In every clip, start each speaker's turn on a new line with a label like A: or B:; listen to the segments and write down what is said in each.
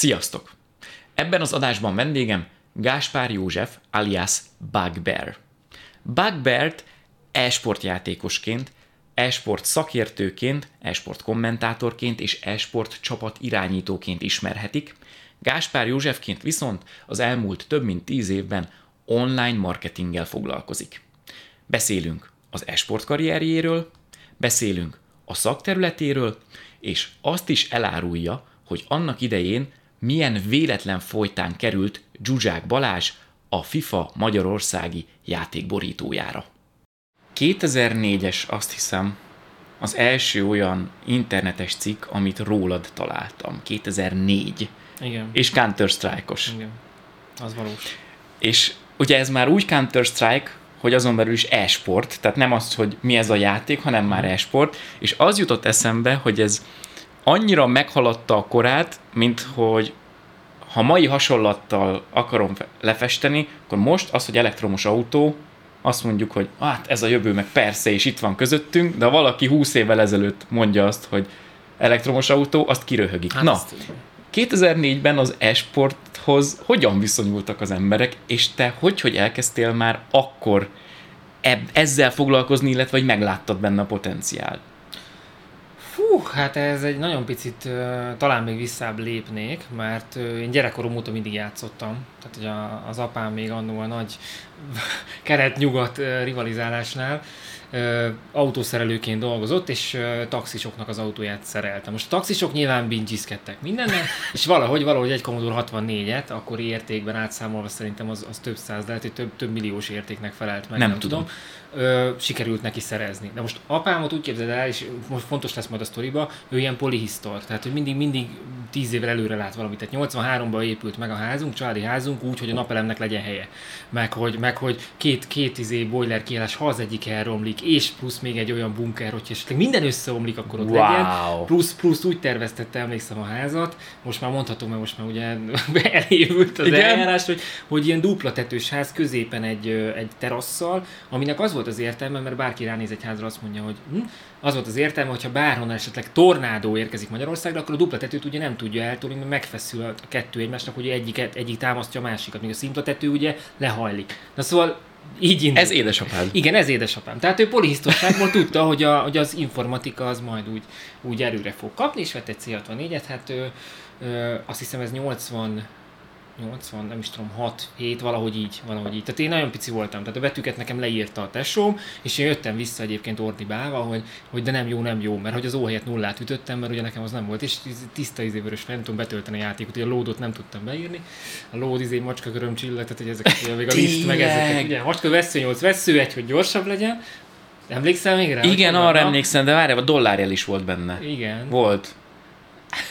A: Sziasztok! Ebben az adásban vendégem Gáspár József alias Bugbear. Bugbeart e-sport játékosként, e-sport szakértőként, e-sport kommentátorként és e-sport csapat irányítóként ismerhetik, Gáspár Józsefként viszont az elmúlt több mint tíz évben online marketinggel foglalkozik. Beszélünk az e-sport karrierjéről, beszélünk a szakterületéről, és azt is elárulja, hogy annak idején milyen véletlen folytán került Zsuzsák Balázs a FIFA Magyarországi játékborítójára. 2004-es azt hiszem az első olyan internetes cikk, amit rólad találtam. 2004.
B: Igen.
A: És Counter-Strike-os.
B: Igen. Az valós.
A: És ugye ez már úgy Counter-Strike, hogy azon belül is e-sport, tehát nem az, hogy mi ez a játék, hanem már e-sport, és az jutott eszembe, hogy ez annyira meghaladta a korát, mint hogy ha mai hasonlattal akarom lefesteni, akkor most az, hogy elektromos autó, azt mondjuk, hogy hát ez a jövő, meg persze, és itt van közöttünk, de ha valaki 20 évvel ezelőtt mondja azt, hogy elektromos autó, azt kiröhögik.
B: Hát
A: Na,
B: ezt-
A: 2004-ben az e-sporthoz hogyan viszonyultak az emberek, és te hogy, hogy elkezdtél már akkor eb- ezzel foglalkozni, illetve hogy megláttad benne a potenciált?
B: Fú, hát ez egy nagyon picit, talán még visszább lépnék, mert én gyerekkorom óta mindig játszottam. Tehát, hogy a, az apám még annó a nagy keret-nyugat rivalizálásnál ö, autószerelőként dolgozott, és ö, taxisoknak az autóját szerelte. Most a taxisok nyilván bingizkedtek mindennel, és valahogy, valahogy egy Commodore 64-et, akkori értékben átszámolva szerintem az, az több száz, lehet, hogy több, több milliós értéknek felelt meg,
A: Nem
B: nem,
A: tudom.
B: tudom ö, sikerült neki szerezni. De most apámot úgy képzeld el, és most fontos lesz majd a sztoriba, ő ilyen polihisztor, tehát hogy mindig, mindig tíz évvel előre lát valamit. Tehát 83-ban épült meg a házunk, családi házunk úgy, hogy a napelemnek legyen helye. Meg hogy, meg, hogy két, két izé boiler kiállás, ha az egyik elromlik, és plusz még egy olyan bunker, hogy esetleg minden összeomlik, akkor ott
A: Wow.
B: legyen. Plusz, plusz úgy terveztette, emlékszem a házat, most már mondhatom, mert most már ugye elévült az
A: Igen.
B: eljárás, hogy, hogy ilyen dupla tetős ház középen egy, egy terasszal, aminek az volt az értelme, mert bárki ránéz egy házra, azt mondja, hogy hm, az volt az értelme, hogyha bárhonnan esetleg tornádó érkezik Magyarországra, akkor a dupla tetőt ugye nem tudja eltolni, mert megfeszül a kettő egymásnak, hogy egyik, egyik támasztja a másikat, míg a szimpla tető ugye lehajlik. Na szóval így indult.
A: Ez édesapád.
B: Igen, ez édesapám. Tehát ő polihisztorságból tudta, hogy, a, hogy az informatika az majd úgy, úgy erőre fog kapni, és vett egy C64-et, hát ő, ö, azt hiszem ez 80, 80, nem is tudom, 6, 7, valahogy így, valahogy így. Tehát én nagyon pici voltam, tehát a betűket nekem leírta a tesóm, és én jöttem vissza egyébként ordibálva, hogy, hogy de nem jó, nem jó, mert hogy az O helyett nullát ütöttem, mert ugye nekem az nem volt, és tiszta izévörös nem tudom betölteni a játékot, ugye a loadot nem tudtam beírni, a load izé macska köröm csillag, tehát hogy ezeket, még a list, meg ezeket, ugye, macska vesző 8, vesző egy, hogy gyorsabb legyen, Emlékszel még rá?
A: Igen, arra emlékszem, de várjál, a dollárjel is volt benne.
B: Igen.
A: Volt.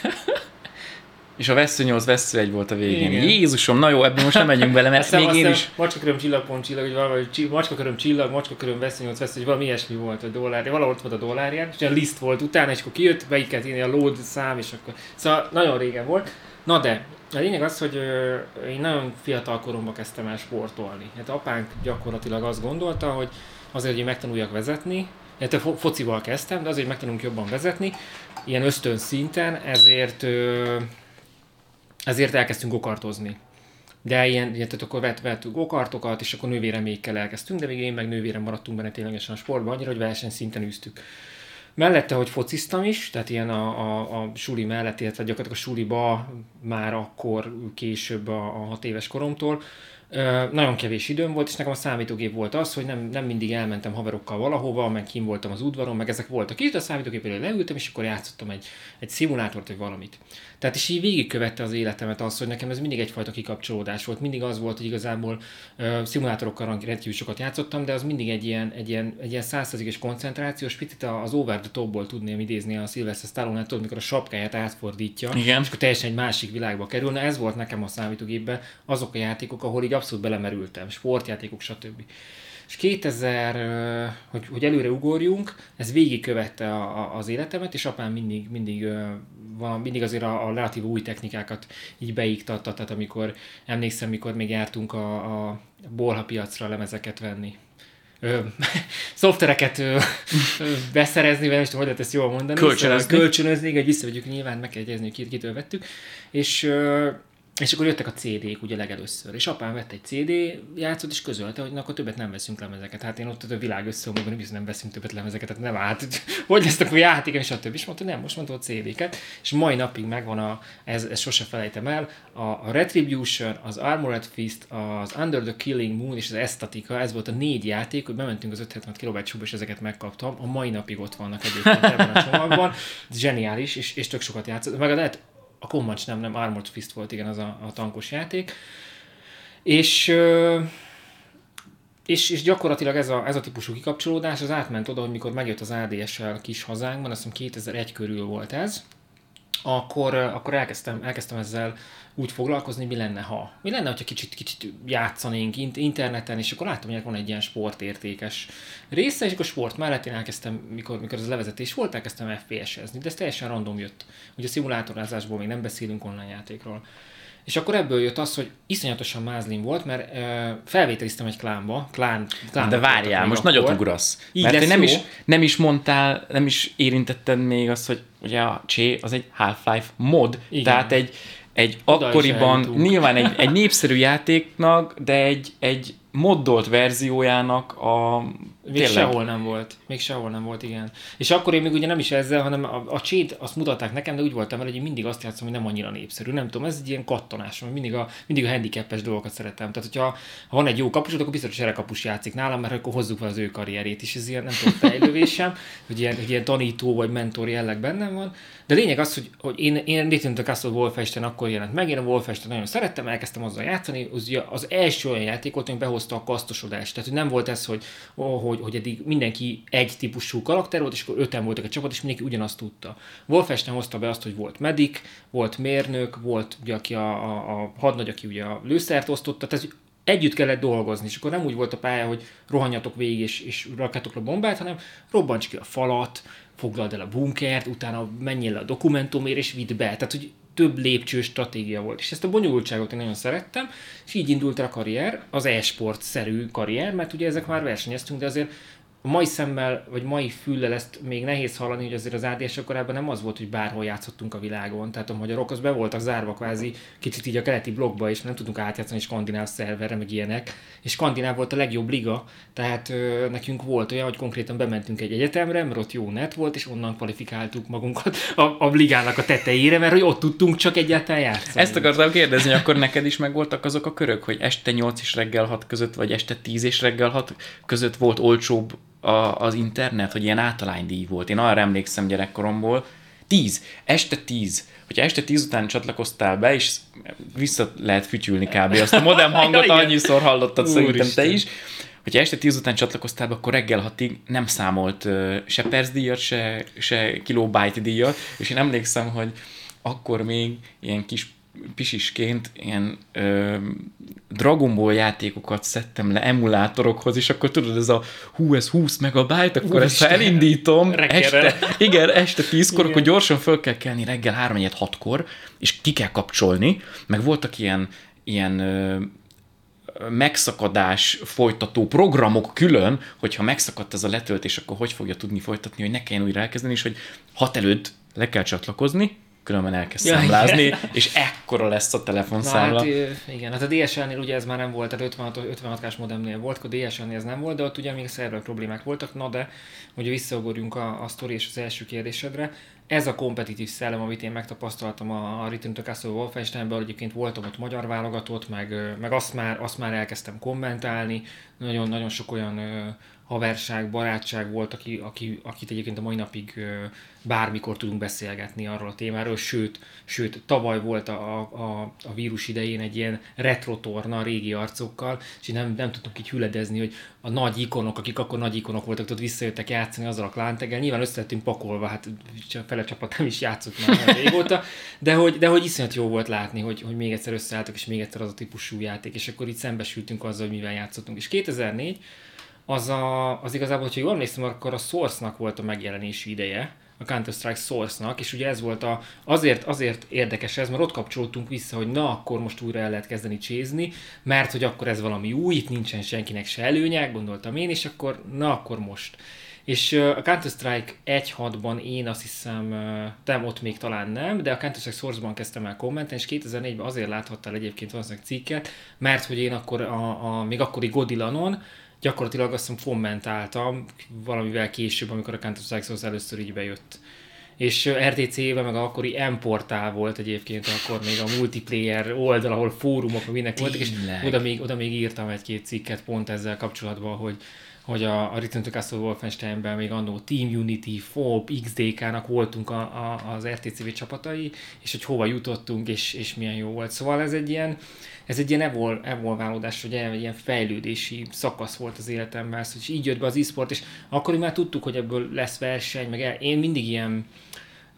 A: És a vesző 8, vesző 1 volt a végén.
B: Igen.
A: Jézusom, na jó, ebben most nem megyünk bele, mert
B: Aztán,
A: még én is...
B: Macska köröm csillag, pont csillag, vagy valami macska köröm csillag, macska köröm vesző 8, vesző, vagy valami ilyesmi volt, vagy dollár, valahol ott volt a dollárján, és olyan list volt utána, és akkor kijött, kellett írni a load szám, és akkor... Szóval nagyon régen volt. Na de, a lényeg az, hogy ö, én nagyon fiatal koromban kezdtem el sportolni. Hát apánk gyakorlatilag azt gondolta, hogy azért, hogy én megtanuljak vezetni, illetve fo- focival kezdtem, de azért, hogy megtanulunk jobban vezetni, ilyen ösztön szinten, ezért ö, ezért elkezdtünk gokartozni. De ilyen, ilyen tehát akkor vett, vettünk gokartokat, és akkor nővéremékkel elkezdtünk, de még én meg nővérem maradtunk benne ténylegesen a sportban, annyira, hogy versenyszinten űztük. Mellette, hogy fociztam is, tehát ilyen a, a, a suli mellett, illetve gyakorlatilag a suliba már akkor később a, a hat éves koromtól, Ö, nagyon kevés időm volt, és nekem a számítógép volt az, hogy nem, nem mindig elmentem haverokkal valahova, meg kim voltam az udvaron, meg ezek voltak itt, a számítógépről leültem, és akkor játszottam egy, egy szimulátort, vagy valamit. Tehát is így végigkövette az életemet az, hogy nekem ez mindig egyfajta kikapcsolódás volt. Mindig az volt, hogy igazából uh, szimulátorokkal rendkívül sokat játszottam, de az mindig egy ilyen, egy ilyen, egy ilyen százszerzékes koncentrációs, picit az over the topból tudném idézni a Sylvester Stallone-t, tudod, mikor a sapkáját átfordítja,
A: Igen.
B: és akkor teljesen egy másik világba kerül. Na ez volt nekem a számítógépben azok a játékok, ahol így abszolút belemerültem, sportjátékok, stb. És 2000, ö, hogy, hogy előre ugorjunk, ez végigkövette a, a, az életemet, és apám mindig, mindig, valami, mindig azért a, a relatív új technikákat így beiktatta, tehát amikor emlékszem, mikor még jártunk a, a bolha piacra lemezeket venni. ö, szoftvereket ö, ö, beszerezni, vagy nem tudom, hogy lehet ezt jól mondani.
A: Kölcsönözni.
B: Szóval kölcsönözni, hogy visszavegyük, nyilván meg kell jegyezni, hogy kit, kitől vettük. És ö, és akkor jöttek a CD-k ugye legelőször, és apám vett egy CD játszót, és közölte, hogy na, akkor többet nem veszünk lemezeket. Hát én ott a világ összeomlóban biztos nem veszünk többet lemezeket, tehát nem állt, hogy lesz akkor játék, és a többi. És mondta, nem, most mondta a CD-ket, és mai napig megvan a, ez, ez sose felejtem el, a, a Retribution, az Armored Fist, az Under the Killing Moon és az Estatica, ez volt a négy játék, hogy bementünk az 576 kB és ezeket megkaptam, a mai napig ott vannak egyébként ebben a csomagban, zseniális, és, és tök sokat játszott. Meg lehet a Comanche nem, nem Armored Fist volt, igen, az a, a tankos játék. És, és, és gyakorlatilag ez a, ez a típusú kikapcsolódás az átment oda, hogy mikor megjött az ADSL kis hazánkban, azt hiszem 2001 körül volt ez, akkor, akkor elkezdtem, elkezdtem ezzel úgy foglalkozni, mi lenne, ha. Mi lenne, hogyha kicsit, kicsit játszanénk interneten, és akkor láttam, hogy van egy ilyen sportértékes része, és akkor sport mellett én elkezdtem, mikor, mikor az levezetés volt, elkezdtem FPS-ezni, de ez teljesen random jött. Ugye a szimulátorázásból még nem beszélünk online játékról. És akkor ebből jött az, hogy iszonyatosan mázlim volt, mert uh, felvételiztem egy klánba. Klán, klán
A: De várjál, most akkor. nagyot ugrasz. Így mert nem is, nem is mondtál, nem is érintetted még azt, hogy ugye a Csé az egy Half-Life mod, Igen. tehát egy, egy Oda akkoriban nyilván egy, egy népszerű játéknak, de egy, egy moddolt verziójának a...
B: Még tényleg. sehol nem volt. Még sehol nem volt, igen. És akkor én még ugye nem is ezzel, hanem a, a csét azt mutatták nekem, de úgy voltam vele, hogy én mindig azt játszom, hogy nem annyira népszerű. Nem tudom, ez egy ilyen kattonás, mert mindig a, mindig a handicapes dolgokat szeretem. Tehát, hogyha ha van egy jó kapus, akkor biztos, hogy kapus játszik nálam, mert akkor hozzuk fel az ő karrierét is. Ez ilyen, nem tudom, fejlővésem, hogy ilyen, hogy ilyen tanító vagy mentor jelleg bennem van. De lényeg az, hogy, hogy én, én Return to Castle Wolfenstein akkor jelent meg, én a Wolfenstein nagyon szerettem, elkezdtem azzal játszani, az, az első olyan játék volt, hogy behozta a kasztosodást. Tehát, hogy nem volt ez, hogy, oh, hogy, hogy eddig mindenki egy típusú karakter volt, és akkor öten voltak a csapat, és mindenki ugyanazt tudta. Wolfenstein hozta be azt, hogy volt medik, volt mérnök, volt ugye, aki a, a, a hadnagy, aki ugye a lőszert osztotta, tehát együtt kellett dolgozni, és akkor nem úgy volt a pálya, hogy rohanjatok végig és, és rakjátok bombát, hanem robbancs ki a falat, foglald el a bunkert, utána menjél le a dokumentumért, és vidd be. Tehát, hogy több lépcsős stratégia volt. És ezt a bonyolultságot én nagyon szerettem, és így indult el a karrier, az e-sport-szerű karrier, mert ugye ezek már versenyeztünk, de azért mai szemmel, vagy mai füllel ezt még nehéz hallani, hogy azért az ADS korábban nem az volt, hogy bárhol játszottunk a világon. Tehát a magyarok az be voltak zárva kvázi kicsit így a keleti blogba, és nem tudtunk átjátszani skandináv szerverre, meg ilyenek. És skandináv volt a legjobb liga, tehát ö, nekünk volt olyan, hogy konkrétan bementünk egy egyetemre, mert ott jó net volt, és onnan kvalifikáltuk magunkat a, a ligának a tetejére, mert hogy ott tudtunk csak egyáltalán játszani.
A: Ezt akartam kérdezni, akkor neked is megvoltak azok a körök, hogy este 8 és reggel 6 között, vagy este 10 és reggel 6 között volt olcsóbb a, az internet, hogy ilyen általánydíj volt. Én arra emlékszem gyerekkoromból, 10, este 10. Hogyha este 10 után csatlakoztál be, és vissza lehet fütyülni kb. Azt a modem hangot annyiszor hallottad Úr szerintem te is. Hogyha este 10 után csatlakoztál be, akkor reggel hatig nem számolt se percdíjat, se, se kilobájt díjat, és én emlékszem, hogy akkor még ilyen kis pisisként ilyen ö, Dragon Ball játékokat szedtem le emulátorokhoz, és akkor tudod, ez a hú, ez 20 megabyte, akkor ezt elindítom este, igen, este 10-kor, akkor gyorsan föl kell kelni reggel 3 6 kor és ki kell kapcsolni, meg voltak ilyen, ilyen ö, megszakadás folytató programok külön, hogyha megszakadt ez a letöltés, akkor hogy fogja tudni folytatni, hogy ne kelljen újra elkezdeni, és hogy hat előtt le kell csatlakozni, különben elkezd ja, számlázni, igen. és ekkora lesz a telefonszámla.
B: Na, hát, igen, hát a DSL-nél ugye ez már nem volt, tehát 56, 56 k modemnél volt, a DSL-nél ez nem volt, de ott ugye még szerver problémák voltak, na de ugye visszaugorjunk a, a sztori és az első kérdésedre, ez a kompetitív szellem, amit én megtapasztaltam a, a Return to Castle Wolfensteinben, egyébként voltam ott magyar válogatott, meg, meg azt, már, azt már elkezdtem kommentálni, nagyon-nagyon sok olyan haverság, barátság volt, aki, aki, akit egyébként a mai napig bármikor tudunk beszélgetni arról a témáról, sőt, sőt tavaly volt a, a, a vírus idején egy ilyen retrotorna régi arcokkal, és nem, nem tudtunk így hüledezni, hogy a nagy ikonok, akik akkor nagy ikonok voltak, ott visszajöttek játszani azzal a klánteggel, nyilván összettünk pakolva, hát a fele csapat nem is játszott már régóta, de hogy, de hogy iszonyat jó volt látni, hogy, hogy még egyszer összeálltak, és még egyszer az a típusú játék, és akkor itt szembesültünk azzal, hogy mivel játszottunk. És 2004 az, a, az igazából, hogyha jól emlékszem, akkor a Source-nak volt a megjelenési ideje, a Counter-Strike Source-nak, és ugye ez volt a, azért, azért érdekes ez, mert ott kapcsoltunk vissza, hogy na, akkor most újra el lehet kezdeni csézni, mert hogy akkor ez valami új, itt nincsen senkinek se előnye, gondoltam én, és akkor na, akkor most. És a Counter-Strike 1.6-ban én azt hiszem, nem ott még talán nem, de a Counter-Strike Source-ban kezdtem el kommentelni, és 2004-ben azért láthattál egyébként valószínűleg cikket, mert hogy én akkor a, a még akkori Godilanon gyakorlatilag azt hiszem kommentáltam valamivel később, amikor a Counter-Strike Source először így bejött. És RTC-ben meg akkori M-portál volt egyébként, akkor még a multiplayer oldal, ahol fórumok, meg mindenki voltak, és oda még, oda még írtam egy-két cikket pont ezzel kapcsolatban, hogy, hogy a, a Return to Castle Wolfensteinben még annó Team Unity, FOB, XDK-nak voltunk a, a, az RTCV csapatai, és hogy hova jutottunk, és, és milyen jó volt. Szóval ez egy ilyen, ez egy ilyen evol, evolválódás, vagy egy ilyen fejlődési szakasz volt az életemben, szóval, és így jött be az e-sport, és akkor már tudtuk, hogy ebből lesz verseny, meg el, én mindig ilyen,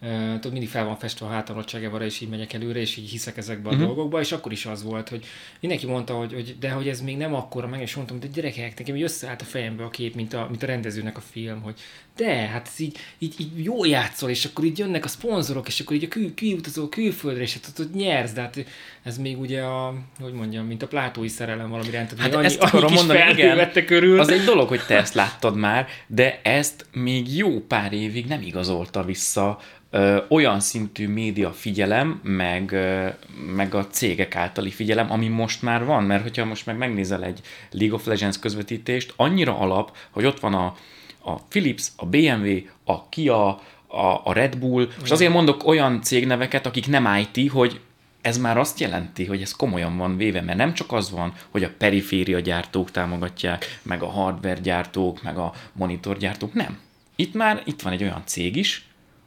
B: Uh, tudod, mindig fel van festve a hátamra Csegevara, és így megyek előre, és így hiszek ezekbe a uh-huh. dolgokba, és akkor is az volt, hogy mindenki mondta, hogy, hogy de hogy ez még nem akkora, meg és mondtam, de gyerekek, nekem így összeállt a fejembe a kép, mint a, mint a rendezőnek a film, hogy de, hát ez így, így, így jó játszol, és akkor így jönnek a szponzorok, és akkor így a kül, kiutazó külföldre, és hát ott nyersz, de hát ez még ugye a, hogy mondjam, mint a plátói szerelem valami rend.
A: Hát annyi, ezt akarom mondani, igen, körül. Az egy dolog, hogy te ezt láttad már, de ezt még jó pár évig nem igazolta vissza ö, olyan szintű média figyelem, meg, ö, meg a cégek általi figyelem, ami most már van, mert hogyha most meg megnézel egy League of Legends közvetítést, annyira alap, hogy ott van a, a Philips, a BMW, a Kia, a, a Red Bull, és azért mondok olyan cégneveket, akik nem IT, hogy ez már azt jelenti, hogy ez komolyan van véve, mert nem csak az van, hogy a periféria gyártók támogatják, meg a hardware gyártók, meg a monitor gyártók, nem. Itt már itt van egy olyan cég is,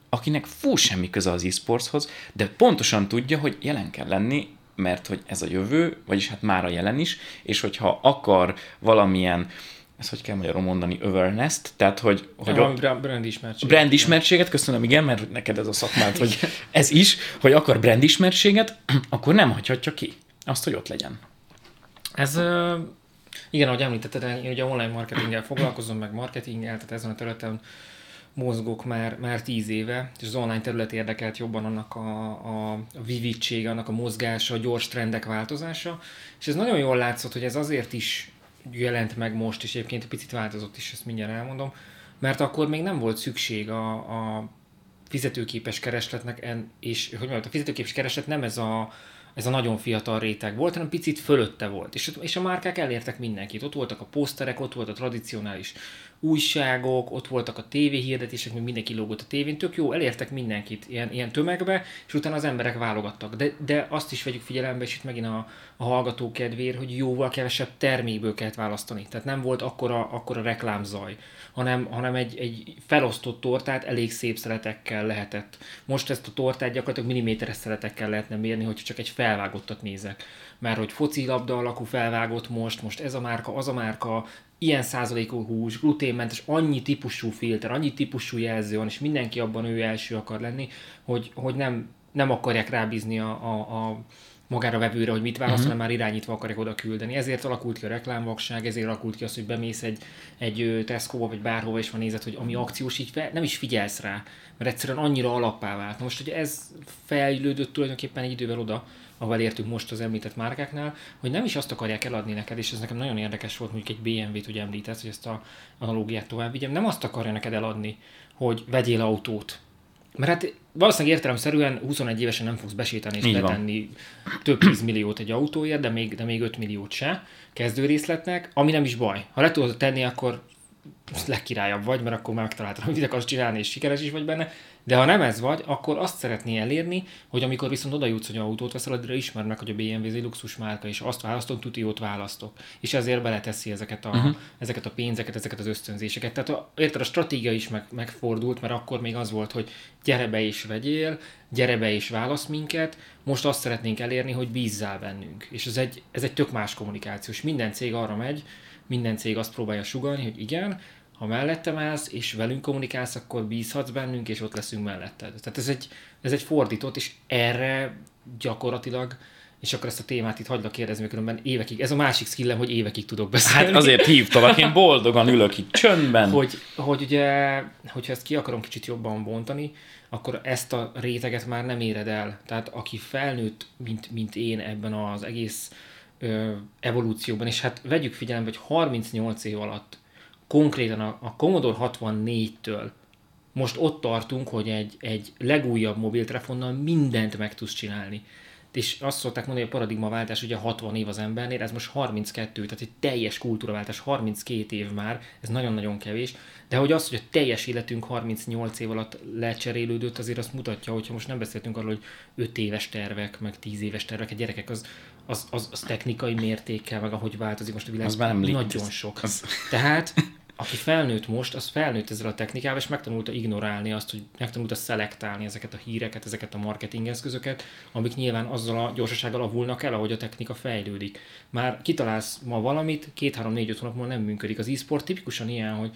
A: akinek fú semmi köze az e-sportshoz, de pontosan tudja, hogy jelen kell lenni, mert hogy ez a jövő, vagyis hát már a jelen is, és hogyha akar valamilyen ezt hogy kell magyarul mondani, awareness tehát hogy, hogy
B: ott brand ismertséget.
A: Brand ismertséget, köszönöm, igen, mert neked ez a szakmád, hogy ez is, hogy akar brand ismertséget, akkor nem hagyhatja ki azt, hogy ott legyen.
B: Ez, igen, ahogy említetted, én ugye online marketinggel foglalkozom, meg marketinggel, tehát ezen a területen mozgok már, már tíz éve, és az online terület érdekelt jobban annak a, a, a annak a mozgása, a gyors trendek változása, és ez nagyon jól látszott, hogy ez azért is jelent meg most, és egyébként egy picit változott is, ezt mindjárt elmondom, mert akkor még nem volt szükség a, a fizetőképes keresletnek, és hogy mondjam, a fizetőképes kereslet nem ez a, ez a nagyon fiatal réteg volt, hanem picit fölötte volt. És, és a márkák elértek mindenkit. Ott voltak a poszterek, ott volt a tradicionális újságok, ott voltak a tévéhirdetések, még mindenki lógott a tévén, tök jó, elértek mindenkit ilyen, ilyen tömegbe, és utána az emberek válogattak. De, de azt is vegyük figyelembe, és itt megint a, a hallgató kedvéért, hogy jóval kevesebb termékből kellett választani. Tehát nem volt akkora, akkora reklámzaj, hanem, hanem egy, egy felosztott tortát elég szép szeletekkel lehetett. Most ezt a tortát gyakorlatilag milliméteres szeletekkel lehetne mérni, hogyha csak egy felvágottat nézek. Mert hogy foci labda alakú felvágott most, most ez a márka, az a márka, ilyen százalékú hús, gluténmentes, annyi típusú filter, annyi típusú jelző van, és mindenki abban ő első akar lenni, hogy, hogy nem, nem akarják rábízni a, a, a magára vevőre, hogy mit választ, uh-huh. hanem már irányítva akarják oda küldeni. Ezért alakult ki a reklámvakság, ezért alakult ki az, hogy bemész egy, egy Tesco-ba, vagy bárhova, és van nézed, hogy ami akciós, így fel, nem is figyelsz rá, mert egyszerűen annyira alappá vált. most, hogy ez fejlődött tulajdonképpen egy idővel oda, ahol értünk most az említett márkáknál, hogy nem is azt akarják eladni neked, és ez nekem nagyon érdekes volt, mondjuk egy BMW-t ugye említesz, hogy ezt a analógiát tovább vigyem, nem azt akarja neked eladni, hogy vegyél autót, mert hát valószínűleg értelemszerűen 21 évesen nem fogsz besétálni és betenni több 10 milliót egy autóért, de még, de még 5 milliót se kezdőrészletnek, ami nem is baj. Ha le tudod tenni, akkor legkirályabb vagy, mert akkor már megtaláltad, hogy akarsz csinálni, és sikeres is vagy benne. De ha nem ez vagy, akkor azt szeretné elérni, hogy amikor viszont oda jutsz, hogy autót veszel, addigra ismer meg, hogy a BMW egy luxus márka, és azt választom, ott választok. És ezért beleteszi ezeket a, uh-huh. ezeket a pénzeket, ezeket az ösztönzéseket. Tehát a, érted, a stratégia is meg, megfordult, mert akkor még az volt, hogy gyere be és vegyél, gyere be és válasz minket, most azt szeretnénk elérni, hogy bízzál bennünk. És ez egy, ez egy tök más kommunikációs. Minden cég arra megy, minden cég azt próbálja sugalni, hogy igen, ha mellettem állsz, és velünk kommunikálsz, akkor bízhatsz bennünk, és ott leszünk melletted. Tehát ez egy, ez egy fordított, és erre gyakorlatilag és akkor ezt a témát itt hagylak kérdezni, különben évekig, ez a másik skillem, hogy évekig tudok beszélni.
A: Hát azért hívtalak, én boldogan ülök itt csöndben.
B: Hogy, hogy ugye, hogyha ezt ki akarom kicsit jobban bontani, akkor ezt a réteget már nem éred el. Tehát aki felnőtt, mint, mint én ebben az egész ö, evolúcióban, és hát vegyük figyelembe, hogy 38 év alatt konkrétan a, a Commodore 64-től most ott tartunk, hogy egy, egy legújabb mobiltelefonnal mindent meg tudsz csinálni. És azt szokták mondani, hogy a paradigmaváltás ugye 60 év az embernél, ez most 32, tehát egy teljes kultúraváltás, 32 év már, ez nagyon-nagyon kevés, de hogy az, hogy a teljes életünk 38 év alatt lecserélődött, azért azt mutatja, hogyha most nem beszéltünk arról, hogy 5 éves tervek, meg 10 éves tervek, a gyerekek az, az, az, az technikai mértékkel, meg ahogy változik most a világ,
A: az már nem
B: nagyon sok. Az... Tehát aki felnőtt most, az felnőtt ezzel a technikával, és megtanulta ignorálni azt, hogy megtanulta szelektálni ezeket a híreket, ezeket a marketing eszközöket, amik nyilván azzal a gyorsasággal avulnak el, ahogy a technika fejlődik. Már kitalálsz ma valamit, két-három-négy-öt hónap múlva nem működik. Az e-sport tipikusan ilyen, hogy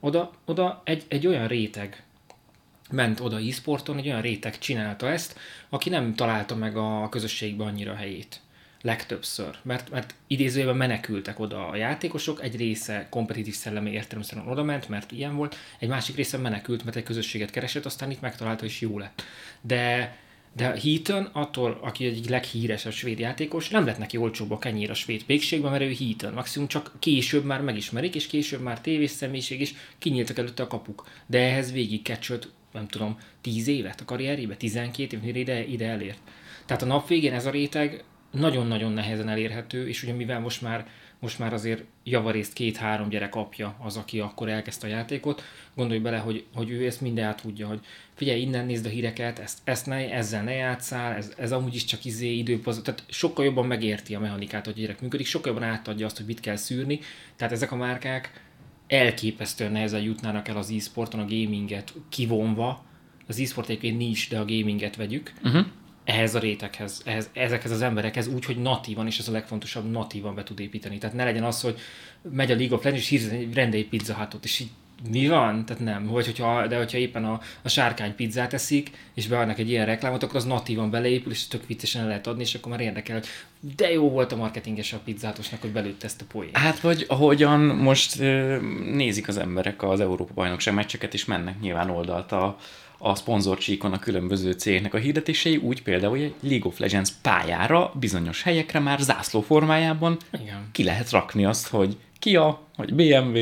B: oda, oda egy, egy olyan réteg ment oda e-sporton, egy olyan réteg csinálta ezt, aki nem találta meg a közösségben annyira helyét legtöbbször, mert, mert idézőjelben menekültek oda a játékosok, egy része kompetitív szellemi értelemszerűen oda ment, mert ilyen volt, egy másik része menekült, mert egy közösséget keresett, aztán itt megtalálta, és jó lett. De de Heaton, attól, aki egy leghíresebb svéd játékos, nem lett neki olcsóbb a a svéd pékségben, mert ő Heaton. Maximum csak később már megismerik, és később már tévés személyiség, és kinyíltak előtte a kapuk. De ehhez végig kecsölt, nem tudom, 10 évet a karrierébe, 12 év, ide, ide elért. Tehát a nap végén ez a réteg nagyon-nagyon nehezen elérhető, és ugye mivel most már, most már azért javarészt két-három gyerek apja az, aki akkor elkezdte a játékot, gondolj bele, hogy, hogy ő ezt minden tudja, hogy figyelj, innen nézd a híreket, ezt, ezt ne, ezzel ne játszál, ez, ez amúgy is csak izé időpaz, tehát sokkal jobban megérti a mechanikát, hogy a gyerek működik, sokkal jobban átadja azt, hogy mit kell szűrni, tehát ezek a márkák elképesztően nehezen jutnának el az e-sporton, a gaminget kivonva, az e-sport egyébként nincs, de a gaminget vegyük, uh-huh ehhez a réteghez, ehhez, ezekhez az emberekhez úgy, hogy natívan, és ez a legfontosabb, natívan be tud építeni. Tehát ne legyen az, hogy megy a League of Legends, és hirtelen rendelj pizza hátot, és így mi van? Tehát nem. Vagy hogyha, de hogyha éppen a, a sárkány pizzát eszik, és beadnak egy ilyen reklámot, akkor az natívan beleépül, és tök viccesen lehet adni, és akkor már érdekel, hogy de jó volt a marketinges a pizzátosnak, hogy belőtt ezt a poént.
A: Hát, vagy ahogyan most nézik az emberek az Európa bajnokság meccseket, és mennek nyilván oldalt a, a szponzorcsíkon a különböző cégnek a hirdetései, úgy például egy League of Legends pályára bizonyos helyekre már zászló formájában Igen. ki lehet rakni azt, hogy Kia, hogy BMW,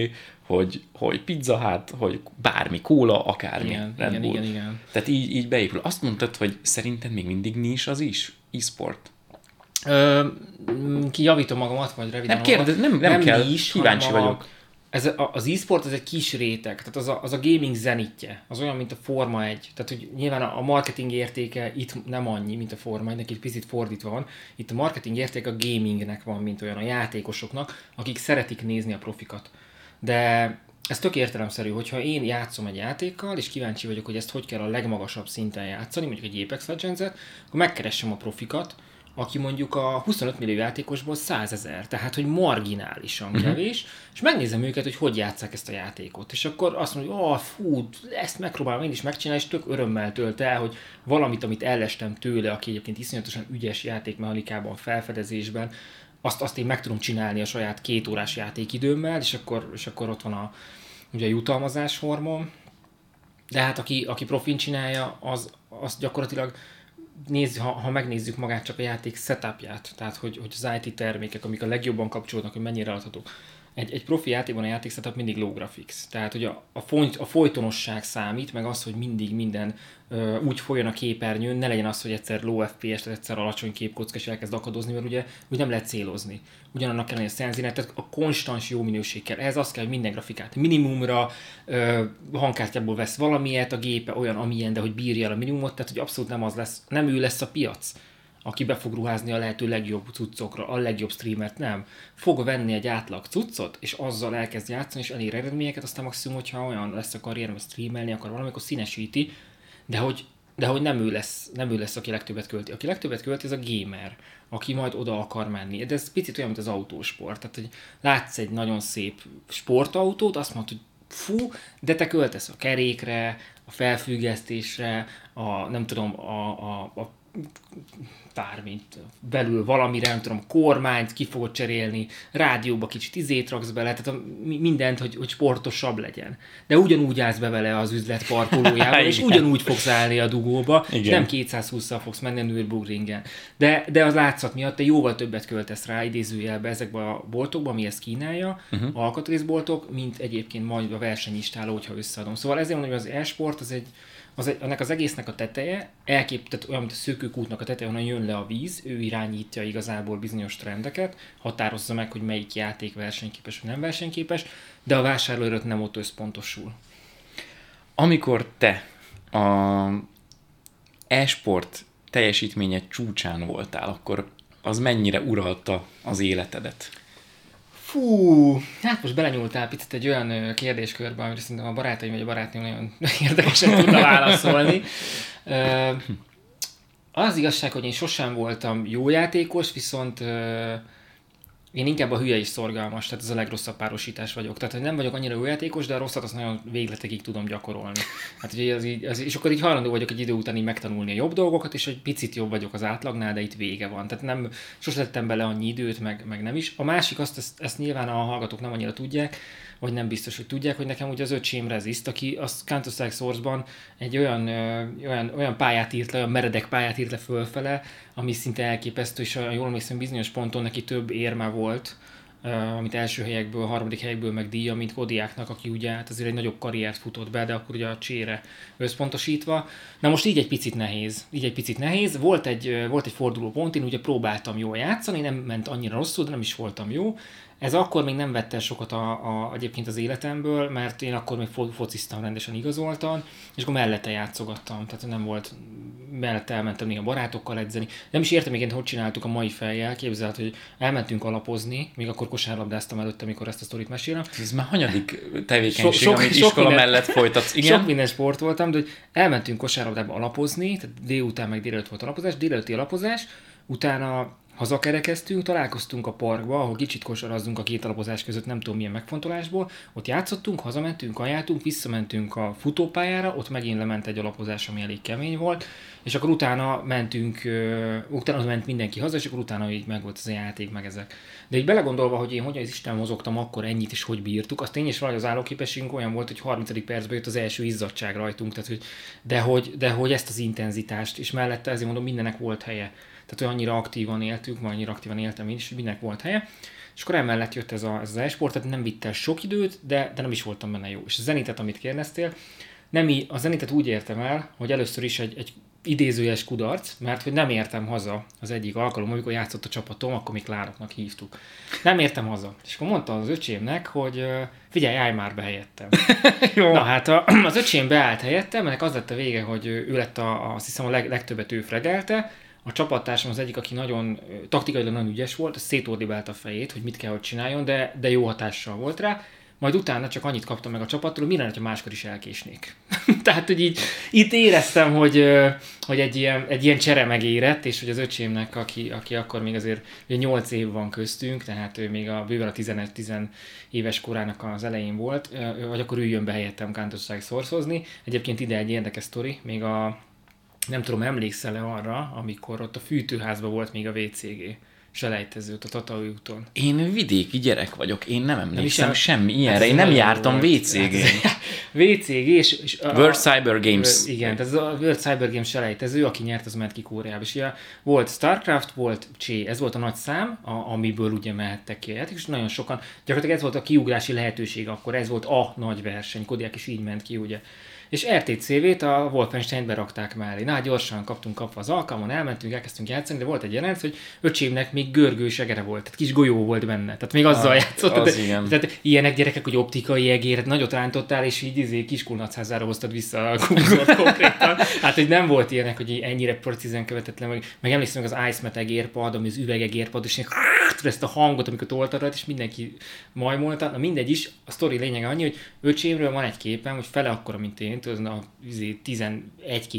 A: hogy, hogy pizza hát, hogy bármi, kóla, akármi.
B: Igen, igen, igen, igen.
A: Tehát így, így beépül. Azt mondtad, hogy szerinted még mindig nincs az is, e-sport?
B: Ö, kijavítom magamat, vagy röviden.
A: Nem kérdez, nem, nem, nem kell, is, kíváncsi vagyok. A,
B: ez a, az e-sport az egy kis réteg, tehát az a, az a gaming zenitje, az olyan, mint a Forma 1. Tehát, hogy nyilván a, marketing értéke itt nem annyi, mint a Forma 1, neki egy picit fordítva van. Itt a marketing értéke a gamingnek van, mint olyan a játékosoknak, akik szeretik nézni a profikat. De ez tök értelemszerű, hogyha én játszom egy játékkal, és kíváncsi vagyok, hogy ezt hogy kell a legmagasabb szinten játszani, mondjuk egy Apex Legends-et, akkor megkeressem a profikat, aki mondjuk a 25 millió játékosból 100 ezer, tehát hogy marginálisan uh-huh. kevés, és megnézem őket, hogy hogy játszák ezt a játékot. És akkor azt mondja, hogy oh, fú, ezt megpróbálom én is megcsinálni, és tök örömmel tölt el, hogy valamit, amit ellestem tőle, aki egyébként iszonyatosan ügyes játékmechanikában, felfedezésben, azt, azt én meg tudom csinálni a saját két órás játékidőmmel, és akkor, és akkor ott van a, ugye a jutalmazás hormon. De hát aki, aki profin csinálja, az, az gyakorlatilag nézz, ha, ha megnézzük magát csak a játék setupját, tehát hogy, hogy az IT termékek, amik a legjobban kapcsolódnak, hogy mennyire adhatók. Egy, egy profi játékban a játék setup mindig low graphics. Tehát, hogy a, a, folyt, a folytonosság számít, meg az, hogy mindig minden ö, úgy folyjon a képernyőn, ne legyen az, hogy egyszer low FPS, egyszer alacsony képkocka, és elkezd akadozni, mert ugye úgy nem lehet célozni. Ugyanannak kell a szenzinet, tehát a konstans jó minőség kell. Ez az kell, hogy minden grafikát minimumra ö, hangkártyából vesz valamilyet, a gépe olyan, amilyen, de hogy bírja el a minimumot, tehát hogy abszolút nem az lesz, nem ő lesz a piac aki be fog ruházni a lehető legjobb cuccokra, a legjobb streamert nem. Fog venni egy átlag cuccot, és azzal elkezd játszani, és elér eredményeket, aztán maximum, hogyha olyan lesz a karrier, hogy streamelni akar valamikor színesíti, de hogy, de hogy nem, ő lesz, nem ő lesz, aki legtöbbet költi. Aki legtöbbet költi, ez a gamer, aki majd oda akar menni. De ez picit olyan, mint az autósport. Tehát, hogy látsz egy nagyon szép sportautót, azt mondod, hogy fú, de te költesz a kerékre, a felfüggesztésre, a, nem tudom, a, a, a bármit, belül valamire, nem tudom, kormányt ki fogod cserélni, rádióba kicsit izét raksz bele, tehát a, mindent, hogy, hogy sportosabb legyen. De ugyanúgy állsz be vele az üzlet parkolójába, és ugyanúgy fogsz állni a dugóba, Igen. és nem 220-szal fogsz menni a Nürburgringen. De, de az látszat miatt te jóval többet költesz rá idézőjelbe ezekbe a boltokba, ami ezt kínálja, uh-huh. alkatrészboltok, mint egyébként majd a versenyistáló, hogyha összeadom. Szóval ezért mondom, hogy az e-sport az egy, az, ennek az egésznek a teteje, elkép, tehát olyan, mint a szökőkútnak a teteje, onnan jön le a víz, ő irányítja igazából bizonyos trendeket, határozza meg, hogy melyik játék versenyképes vagy nem versenyképes, de a vásárlóerőt nem ott összpontosul.
A: Amikor te a e-sport teljesítménye csúcsán voltál, akkor az mennyire uralta az életedet?
B: Fú, hát most belenyúltál picit egy olyan kérdéskörbe, amire szerintem a barátaim vagy a barátnőm nagyon érdekesen tudna válaszolni. Az igazság, hogy én sosem voltam jó játékos, viszont én inkább a hülye is szorgalmas, tehát ez a legrosszabb párosítás vagyok. Tehát, hogy nem vagyok annyira jó játékos, de a rosszat azt nagyon végletekig tudom gyakorolni. Hát ugye az így, az, és akkor így hajlandó vagyok egy idő után így megtanulni a jobb dolgokat, és egy picit jobb vagyok az átlagnál, de itt vége van. Tehát nem, sosem tettem bele annyi időt, meg, meg nem is. A másik azt, ezt, ezt nyilván a hallgatók nem annyira tudják, vagy nem biztos, hogy tudják, hogy nekem ugye az öcsém Reziszt, aki a Counter-Strike Source-ban egy olyan, olyan, olyan pályát írt le, olyan meredek pályát írt le fölfele, ami szinte elképesztő, és jól emlékszem, bizonyos ponton neki több érme volt, amit első helyekből, harmadik helyekből meg díja, mint Kodiáknak, aki ugye hát azért egy nagyobb karriert futott be, de akkor ugye a csére összpontosítva. Na most így egy picit nehéz. Így egy picit nehéz. Volt egy, volt egy forduló pont, én ugye próbáltam jól játszani, nem ment annyira rosszul, de nem is voltam jó. Ez akkor még nem vette sokat a, a, egyébként az életemből, mert én akkor még fo- fociztam rendesen igazoltan, és akkor mellette játszogattam, tehát nem volt, mellette elmentem még a barátokkal edzeni. Nem is értem még, hogy csináltuk a mai fejjel, képzelt, hogy elmentünk alapozni, még akkor kosárlabdáztam előtte, amikor ezt a sztorit mesélem.
A: Ez már hanyadik tevékenység, so, sok, amit sok iskola minden, mellett folytatsz?
B: Igen? Sok minden sport voltam, de hogy elmentünk kosárlabdába alapozni, tehát délután meg délelőtt volt alapozás, délelőtti alapozás, utána Hazakerekeztünk, találkoztunk a parkba, ahol kicsit kosarazzunk a két alapozás között, nem tudom milyen megfontolásból. Ott játszottunk, hazamentünk, ajánltunk, visszamentünk a futópályára, ott megint lement egy alapozás, ami elég kemény volt, és akkor utána mentünk, utána ment mindenki haza, és akkor utána így meg volt ez a játék, meg ezek. De így belegondolva, hogy én hogyan az Isten mozogtam akkor ennyit, és hogy bírtuk, azt tény is valahogy az állóképességünk olyan volt, hogy 30. percben jött az első izzadság rajtunk, tehát, hogy, de, hogy, de hogy ezt az intenzitást, és mellette ezért mondom, mindennek volt helye tehát hogy annyira aktívan éltük, vagy annyira aktívan éltem én is, hogy mindenek volt helye. És akkor emellett jött ez, a, ez az e-sport, tehát nem vitt el sok időt, de, de nem is voltam benne jó. És a zenitet, amit kérdeztél, nem, a zenitet úgy értem el, hogy először is egy, egy idézőjes kudarc, mert hogy nem értem haza az egyik alkalom, amikor játszott a csapatom, akkor mi Klároknak hívtuk. Nem értem haza. És akkor mondta az öcsémnek, hogy figyelj, állj már be helyettem. Jó. Na hát a, az öcsém beállt helyettem, ennek az lett a vége, hogy ő lett a, azt hiszem a leg, legtöbbet ő fregelte, a csapattársam az egyik, aki nagyon taktikailag nagyon ügyes volt, szétordibált a fejét, hogy mit kell, hogy csináljon, de, de jó hatással volt rá. Majd utána csak annyit kaptam meg a csapattól, hogy mi lenne, ha máskor is elkésnék. Tehát, hogy így itt éreztem, hogy, hogy egy, ilyen, egy ilyen csere megérett, és hogy az öcsémnek, aki, aki akkor még azért ugye 8 év van köztünk, tehát ő még a bőven a 11-10 éves korának az elején volt, vagy akkor üljön be helyettem Counter-Strike szorszozni. Egyébként ide egy érdekes sztori, még a nem tudom, emlékszel-e arra, amikor ott a fűtőházban volt még a VCG selejtezőt a Tataui úton.
A: Én vidéki gyerek vagyok, én nem emlékszem nem semmi ilyenre, én nem jártam VCG-n.
B: VCG és... és
A: a, World Cyber Games.
B: Igen, tehát ez a World Cyber Games selejtező, aki nyert, az ment ki Kóreába. És ugye volt Starcraft, volt Csé, ez volt a nagy szám, a, amiből ugye mehettek ki a játék, és nagyon sokan, gyakorlatilag ez volt a kiugrási lehetőség akkor, ez volt a nagy verseny, Kodiak is így ment ki, ugye és RTCV-t a Wolfenstein berakták mellé. Na, gyorsan kaptunk kapva az alkalmon, elmentünk, elkezdtünk játszani, de volt egy jelenet, hogy öcsémnek még görgős egere volt, tehát kis golyó volt benne, tehát még azzal ah, játszott. Az de, igen. Tehát ilyenek gyerekek, hogy optikai egéret nagyot rántottál, és így izé kiskulnacházára hoztad vissza a konkrétan. Hát, hogy nem volt ilyenek, hogy ennyire precízen követetlen, meg, meg emlékszem, az Ice egérpad, ami az üvegegérpad, és ezt a hangot, amikor toltad és mindenki majmolta. Na mindegy is, a sztori lényege annyi, hogy öcsémről van egy képem, hogy fele akkora, mint én, tudod, a 11-2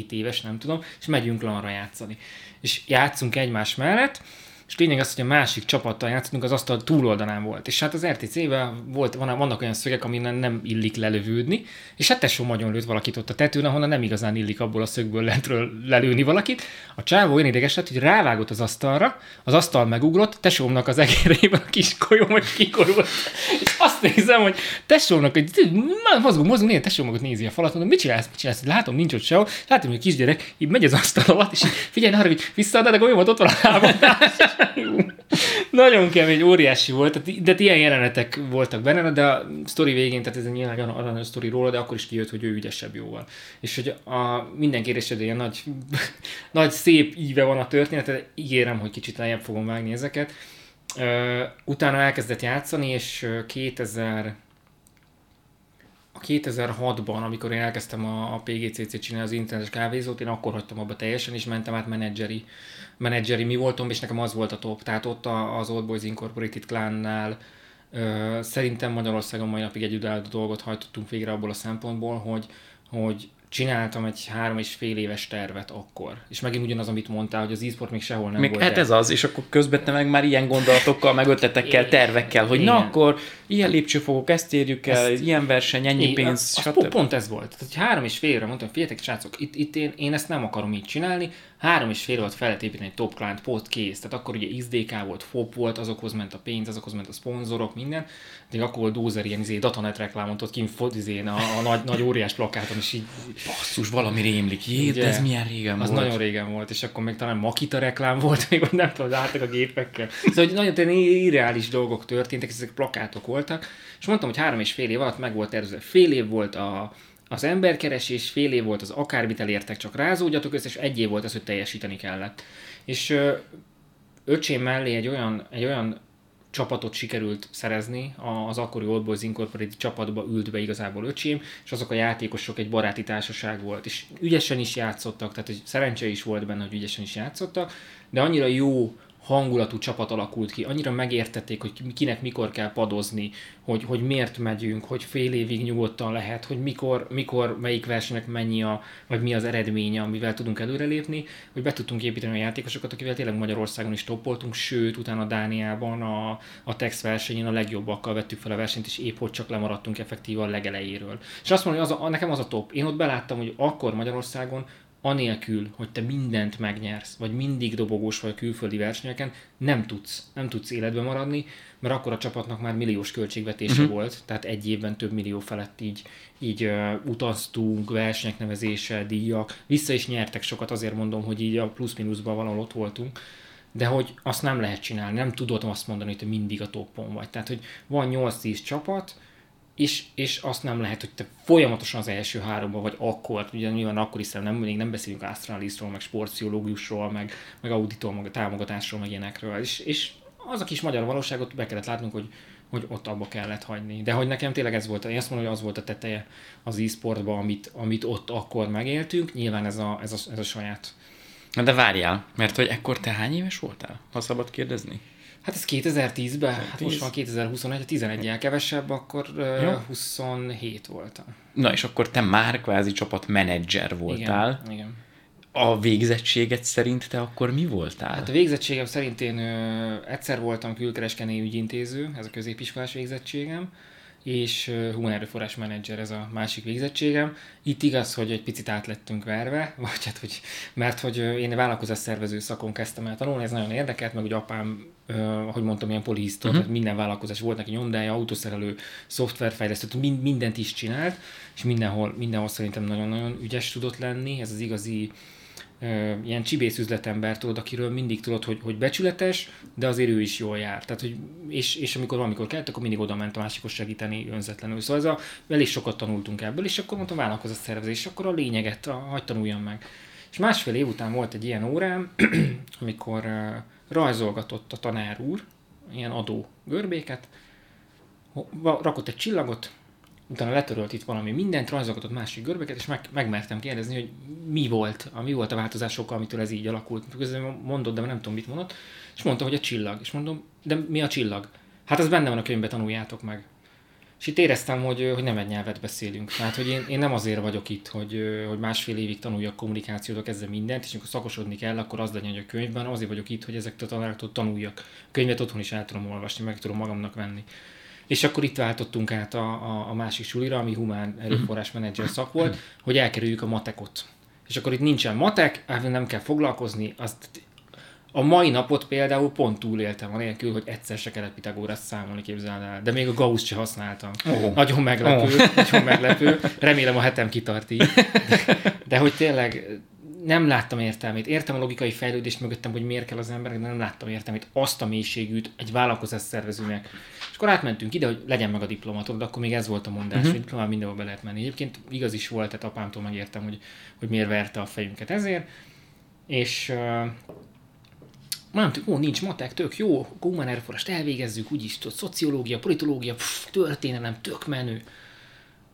B: éves, nem tudom, és megyünk lanra játszani. És játszunk egymás mellett, és lényeg az, hogy a másik csapattal játszottunk, az asztal túloldalán volt. És hát az RTC-ben volt, van, vannak olyan szögek, amin nem illik lelövődni, és hát tesó nagyon lőtt valakit ott a tetőn, ahonnan nem igazán illik abból a szögből lentről lelőni valakit. A csávó olyan ideges lett, hogy rávágott az asztalra, az asztal megugrott, tesómnak az egérében a kis kolyó meg kikorult. És azt nézem, hogy tesómnak, hogy mozgunk, mozgunk, nézd, tesó magot nézi a falat, mondom, mit csinálsz, mit csinálsz? Látom, nincs ott sehol, látom, hogy a kisgyerek így megy az asztal alatt, és így, figyelj, arra, hogy visszaadod, de olyan ott van a lábam. Nagyon kemény, óriási volt, de ilyen jelenetek voltak benne, de a sztori végén, tehát ez egy nyilván aranyos sztori róla, de akkor is kijött, hogy ő ügyesebb jóval. És hogy a minden kérdésed ilyen nagy, nagy szép íve van a történet, de ígérem, hogy kicsit lejjebb fogom vágni ezeket. Utána elkezdett játszani, és 2000 a 2006-ban, amikor én elkezdtem a, a PGCC csinálni az internetes kávézót, én akkor hagytam abba teljesen, és mentem át menedzseri, menedzseri mi voltam, és nekem az volt a top. Tehát ott az Old Boys Incorporated klánnál szerintem Magyarországon mai napig egy dolgot hajtottunk végre abból a szempontból, hogy, hogy csináltam egy három és fél éves tervet akkor. És megint ugyanaz, amit mondtál, hogy az e-sport még sehol nem
A: még
B: volt.
A: Hát el. ez az, és akkor közben te meg már ilyen gondolatokkal, meg ötletekkel, tervekkel, hogy Igen. na akkor ilyen lépcsőfokok, ezt érjük el, ezt, ilyen verseny, ennyi én, pénz,
B: az, az pont ez volt. Tehát három és fél évre mondtam, figyeljetek, srácok, itt, itt én, én, ezt nem akarom így csinálni, három és fél volt fel lehet építeni egy top client, post kész, tehát akkor ugye XDK volt, FOP volt, azokhoz ment a pénz, azokhoz ment a szponzorok, minden, de akkor volt Dózer ilyen izé, datanet reklámot ott kint izén, a, a, nagy, nagy óriás plakáton, és így
A: basszus, valami rémlik, jé, de ez milyen régen
B: az
A: volt.
B: nagyon régen volt, és akkor még talán Makita reklám volt, még nem tudom, álltak a gépekkel. Szóval hogy nagyon irreális dolgok történtek, ezek plakátok voltak, és mondtam, hogy három és fél év alatt meg volt tervezve. Fél év volt a, az emberkeresés, fél év volt az akármit elértek, csak rázódjatok össze, és egy év volt az, hogy teljesíteni kellett. És öcsém mellé egy olyan, egy olyan csapatot sikerült szerezni, az akkori Old Boys Incorporated csapatba ült be igazából öcsém, és azok a játékosok egy baráti társaság volt, és ügyesen is játszottak, tehát hogy szerencse is volt benne, hogy ügyesen is játszottak, de annyira jó hangulatú csapat alakult ki, annyira megértették, hogy kinek mikor kell padozni, hogy, hogy miért megyünk, hogy fél évig nyugodtan lehet, hogy mikor, mikor melyik versenynek mennyi a, vagy mi az eredménye, amivel tudunk előrelépni, hogy be tudtunk építeni a játékosokat, akivel tényleg Magyarországon is toppoltunk, sőt, utána Dániában a, a Tex versenyén a legjobbakkal vettük fel a versenyt, és épp hogy csak lemaradtunk effektívan a legelejéről. És azt mondom, hogy az a, nekem az a top. Én ott beláttam, hogy akkor Magyarországon anélkül, hogy te mindent megnyersz, vagy mindig dobogós vagy a külföldi versenyeken, nem tudsz, nem tudsz életbe maradni, mert akkor a csapatnak már milliós költségvetése uh-huh. volt, tehát egy évben több millió felett így, így uh, utaztunk, versenyek nevezése, díjak, vissza is nyertek sokat, azért mondom, hogy így a plusz-minuszban valahol ott voltunk, de hogy azt nem lehet csinálni, nem tudod azt mondani, hogy te mindig a toppon vagy. Tehát, hogy van 8-10 csapat, és, és azt nem lehet, hogy te folyamatosan az első háromban vagy akkor, ugye nyilván akkor is nem, még nem beszélünk asztralistról, meg sportpszichológusról, meg, meg auditól, meg támogatásról, meg ilyenekről, és, és az a kis magyar valóságot be kellett látnunk, hogy, hogy ott abba kellett hagyni. De hogy nekem tényleg ez volt, én azt mondom, hogy az volt a teteje az e-sportban, amit, amit ott akkor megéltünk, nyilván ez a, ez a, ez a saját.
A: De várjál, mert hogy ekkor te hány éves voltál, ha szabad kérdezni?
B: Hát ez 2010-ben, hát most van 2021, 11 kevesebb, akkor uh, 27 voltam.
A: Na és akkor te már kvázi csapatmenedzser voltál.
B: Igen, igen.
A: A végzettséget szerint te akkor mi voltál?
B: Hát a végzettségem szerint én ö, egyszer voltam külkereskedelmi ügyintéző, ez a középiskolás végzettségem és human erőforrás menedzser ez a másik végzettségem. Itt igaz, hogy egy picit át lettünk verve, vagy hát, hogy, mert hogy én vállalkozás szervező szakon kezdtem el tanulni, ez nagyon érdekelt, meg hogy apám, ahogy mondtam, ilyen polihisztor, uh-huh. minden vállalkozás volt neki nyomdája, autószerelő, szoftverfejlesztő, mind, mindent is csinált, és mindenhol, mindenhol szerintem nagyon-nagyon ügyes tudott lenni, ez az igazi ilyen csibész üzletember, tudod, akiről mindig tudod, hogy, hogy becsületes, de azért ő is jól jár. Tehát, hogy, és, és amikor valamikor kellett, akkor mindig oda ment a másikhoz segíteni önzetlenül. Szóval ez a, elég sokat tanultunk ebből, és akkor mondtam, vállalkozás szervezés, és akkor a lényeget, a, hagyd tanuljam meg. És másfél év után volt egy ilyen órám, amikor rajzolgatott a tanár úr, ilyen adó görbéket, rakott egy csillagot, utána letörölt itt valami mindent, rajzolgatott másik görbeket, és meg, megmertem kérdezni, hogy mi volt, a, mi volt a változásokkal, amitől ez így alakult. Közben mondott, de nem tudom, mit mondott, és mondta, hogy a csillag. És mondom, de mi a csillag? Hát ez benne van a könyvben, tanuljátok meg. És itt éreztem, hogy, hogy nem egy nyelvet beszélünk. Tehát, hogy én, én nem azért vagyok itt, hogy, hogy másfél évig tanuljak kommunikációt, kezdve mindent, és amikor szakosodni kell, akkor az legyen, hogy a könyvben, azért vagyok itt, hogy ezeket a tanárokat tanuljak. A könyvet otthon is el tudom olvasni, meg tudom magamnak venni. És akkor itt váltottunk át a, a, a másik sulira, ami humán erőforrás menedzser szak volt, hogy elkerüljük a matekot. És akkor itt nincsen matek, nem kell foglalkozni, azt a mai napot például pont túléltem, anélkül, hogy egyszer se kellett Pitagóraszt számolni, képzeld el. De még a Gauss se használtam. Oh. Nagyon meglepő, oh. nagyon meglepő. Remélem a hetem kitart így. De, de hogy tényleg nem láttam értelmét. Értem a logikai fejlődést mögöttem, hogy miért kell az emberek, de nem láttam értelmét. Azt a mélységűt egy vállalkozás szervezőnek. És akkor átmentünk ide, hogy legyen meg a diplomatod, de akkor még ez volt a mondás, uh-huh. hogy diplomán mindenhol be lehet menni. Egyébként igaz is volt, tehát apámtól megértem, hogy, hogy miért verte a fejünket ezért. És uh, mondtuk, ó, nincs matek, tök jó, Human Erforest elvégezzük, úgyis tudod, szociológia, politológia, pff, történelem, tök menő.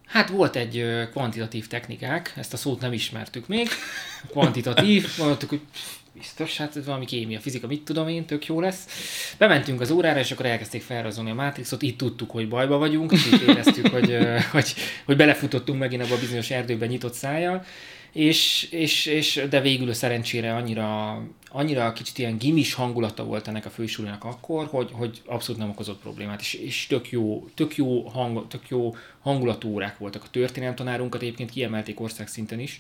B: Hát volt egy kvantitatív technikák, ezt a szót nem ismertük még, kvantitatív, mondtuk, hogy biztos, hát ez valami kémia, fizika, mit tudom én, tök jó lesz. Bementünk az órára, és akkor elkezdték felrajzolni a Matrixot, itt tudtuk, hogy bajba vagyunk, és itt éreztük, hogy, hogy, hogy belefutottunk megint abba a bizonyos erdőben nyitott szájjal, és, és, és, de végül szerencsére annyira, annyira kicsit ilyen gimis hangulata volt ennek a fősulinak akkor, hogy, hogy abszolút nem okozott problémát, és, és tök, jó, tök, jó hang, tök jó hangulatú órák voltak. A történelemtanárunkat. Egyébként kiemelték országszinten is,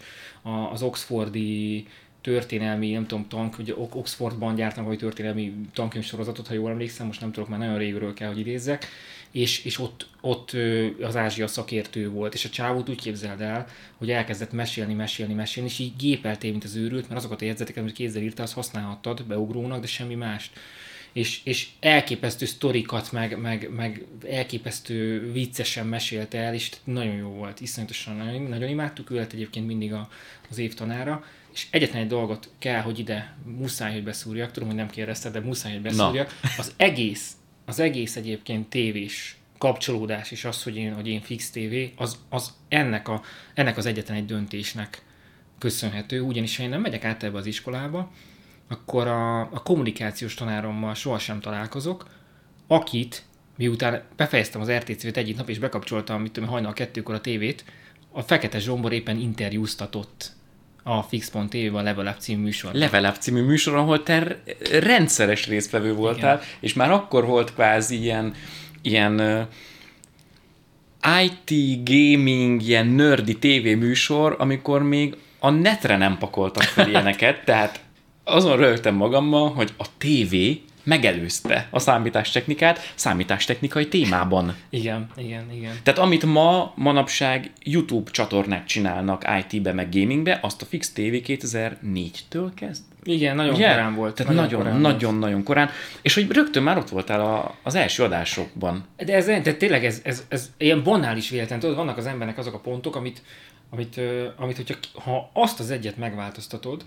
B: az Oxfordi történelmi, nem tudom, tank, ugye Oxfordban gyártnak vagy történelmi tankönyv sorozatot, ha jól emlékszem, most nem tudok, már nagyon régről kell, hogy idézzek, és, és ott, ott az Ázsia szakértő volt, és a csávót úgy képzeld el, hogy elkezdett mesélni, mesélni, mesélni, és így gépeltél, mint az őrült, mert azokat a jegyzeteket, amit kézzel írta, azt használhattad beugrónak, de semmi mást. És, és elképesztő sztorikat, meg, meg, meg elképesztő viccesen mesélte el, és nagyon jó volt, iszonyatosan nagyon, nagyon imádtuk őt egyébként mindig a, az évtanára, és egyetlen egy dolgot kell, hogy ide muszáj, hogy beszúrjak, tudom, hogy nem kérdezted, de muszáj, hogy beszúrjak. Na. Az egész az egész egyébként tévés kapcsolódás és az, hogy én, hogy én fix tévé, az, az ennek, a, ennek az egyetlen egy döntésnek köszönhető, ugyanis ha én nem megyek át ebbe az iskolába, akkor a, a kommunikációs tanárommal sohasem találkozok, akit miután befejeztem az RTC-t egyik nap, és bekapcsoltam, mit tudom, hajnal kettőkor a tévét, a Fekete Zsombor éppen interjúztatott a Fix.tv, a Level Up című műsor.
A: Level Up című műsor, ahol te rendszeres résztvevő voltál, Igen. és már akkor volt kvázi ilyen, ilyen IT, gaming, ilyen nerdy tévéműsor, amikor még a netre nem pakoltak fel ilyeneket, tehát azon rögtem magammal, hogy a tévé megelőzte a számítástechnikát számítástechnikai témában.
B: Igen, igen, igen.
A: Tehát amit ma, manapság YouTube csatornák csinálnak IT-be, meg gamingbe, azt a Fix TV 2004-től kezd.
B: Igen, nagyon Ugye? korán volt.
A: Tehát nagyon, nagyon, nagyon, nagyon, nagyon korán. És hogy rögtön már ott voltál a, az első adásokban.
B: De ez, de tényleg ez, ez, ez ilyen banális véletlen. Tudod, vannak az embernek azok a pontok, amit, amit, amit hogyha ha azt az egyet megváltoztatod,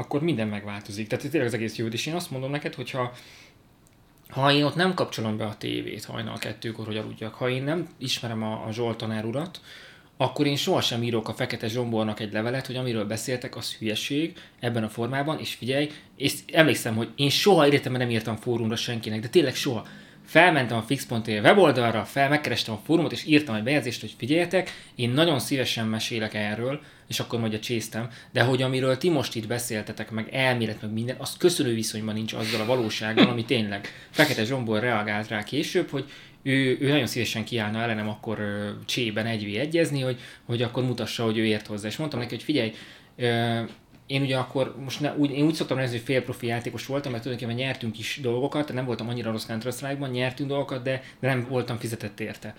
B: akkor minden megváltozik. Tehát tényleg az egész jó, és én azt mondom neked, hogyha ha én ott nem kapcsolom be a tévét hajnal kettőkor, hogy aludjak, ha én nem ismerem a, a Zsolt tanár urat, akkor én sohasem írok a Fekete Zsombornak egy levelet, hogy amiről beszéltek, az hülyeség ebben a formában, és figyelj, és emlékszem, hogy én soha életemben nem írtam fórumra senkinek, de tényleg soha felmentem a fix.tv weboldalra, fel, megkerestem a fórumot, és írtam egy bejegyzést, hogy figyeljetek, én nagyon szívesen mesélek erről, és akkor majd a csésztem, de hogy amiről ti most itt beszéltetek, meg elmélet, meg minden, az köszönő viszonyban nincs azzal a valósággal, ami tényleg Fekete Zsombor reagált rá később, hogy ő, ő nagyon szívesen kiállna ellenem akkor csében egyvé egyezni, hogy, hogy akkor mutassa, hogy ő ért hozzá. És mondtam neki, hogy figyelj, én ugye akkor most ne, úgy, én úgy szoktam nézni, hogy félprofi játékos voltam, mert tulajdonképpen nyertünk is dolgokat, nem voltam annyira rossz counter nyertünk dolgokat, de, de nem voltam fizetett érte.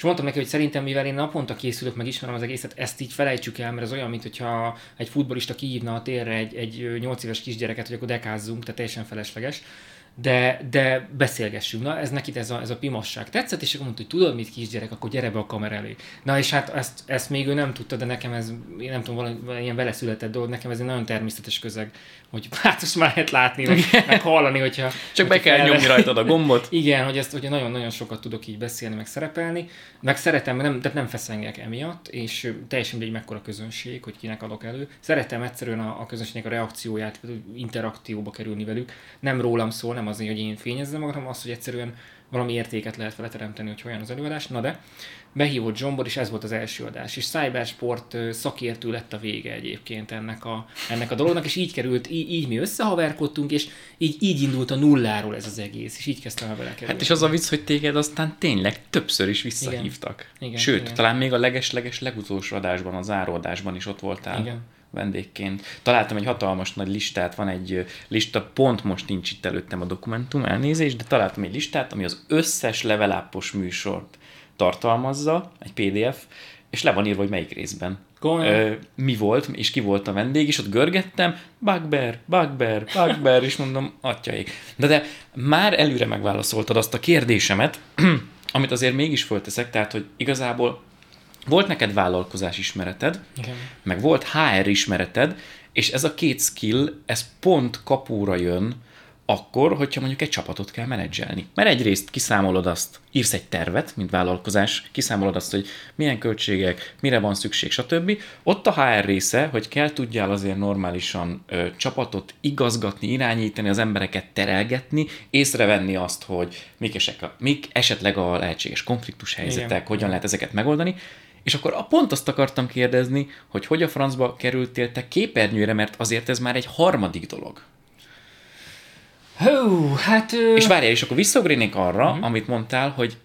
B: És mondtam neki, hogy szerintem, mivel én naponta készülök, meg ismerem az egészet, ezt így felejtsük el, mert ez olyan, mint hogyha egy futbolista kihívna a térre egy, egy 8 éves kisgyereket, hogy akkor dekázzunk, tehát teljesen felesleges de, de beszélgessünk. Na, ez neki ez a, ez a pimasság tetszett, és akkor mondta, hogy tudod mit kisgyerek, akkor gyere be a kamera elé. Na, és hát ezt, ezt még ő nem tudta, de nekem ez, én nem tudom, valami ilyen vele született dolog, nekem ez egy nagyon természetes közeg, hogy hát most már lehet látni, meg, meg hallani, hogyha...
A: Csak
B: hogyha
A: be kell nyomni rajtad a gombot.
B: Igen, hogy ezt, hogy nagyon-nagyon sokat tudok így beszélni, meg szerepelni, meg szeretem, nem, tehát nem feszengek emiatt, és teljesen mindegy mekkora közönség, hogy kinek adok elő. Szeretem egyszerűen a, a közönségnek a reakcióját, interakcióba kerülni velük. Nem rólam szól, nem azért, hogy én fényezzem magam, az, hogy egyszerűen valami értéket lehet vele teremteni, hogy olyan az előadás. Na de, behívott Zsombor, és ez volt az első adás. És Cybersport szakértő lett a vége egyébként ennek a, ennek a dolognak, és így került, így, így mi összehaverkodtunk, és így, így indult a nulláról ez az egész, és így kezdtem el vele kerülni.
A: Hát és az a vicc, hogy téged aztán tényleg többször is visszahívtak.
B: Igen. Igen,
A: Sőt,
B: igen.
A: talán még a leges-leges legutolsó adásban, a záróadásban is ott voltál.
B: Igen.
A: Vendégként. Találtam egy hatalmas nagy listát, van egy lista, pont most nincs itt előttem a dokumentum, elnézést, de találtam egy listát, ami az összes leveláppos műsort tartalmazza, egy PDF, és le van írva, hogy melyik részben. Ö, mi volt, és ki volt a vendég, és ott görgettem, Bugbear, Bugbear, Bugbear, és mondom, atyaik. De, de már előre megválaszoltad azt a kérdésemet, amit azért mégis fölteszek, tehát, hogy igazából volt neked vállalkozás ismereted,
B: Igen.
A: meg volt HR ismereted, és ez a két skill, ez pont kapóra jön akkor, hogyha mondjuk egy csapatot kell menedzselni. Mert egyrészt kiszámolod azt, írsz egy tervet, mint vállalkozás, kiszámolod azt, hogy milyen költségek, mire van szükség, stb. Ott a HR része, hogy kell tudjál azért normálisan ö, csapatot igazgatni, irányítani, az embereket terelgetni, észrevenni azt, hogy mik, esek a, mik esetleg a lehetséges konfliktus helyzetek,
B: Igen.
A: hogyan lehet ezeket megoldani, és akkor a pont azt akartam kérdezni, hogy hogy a francba kerültél te képernyőre, mert azért ez már egy harmadik dolog.
B: Hú, hát... Ö...
A: És várjál, és akkor visszaugrénék arra, uh-huh. amit mondtál, hogy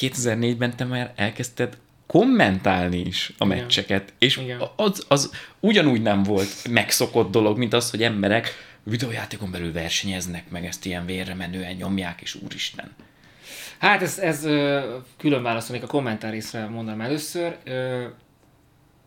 A: 2004-ben te már elkezdted kommentálni is a
B: Igen.
A: meccseket, és
B: Igen.
A: az, az ugyanúgy nem volt megszokott dolog, mint az, hogy emberek videójátékon belül versenyeznek, meg ezt ilyen vérre menően nyomják, és úristen.
B: Hát ez, ez külön válaszolnék a kommentár részre mondanám először.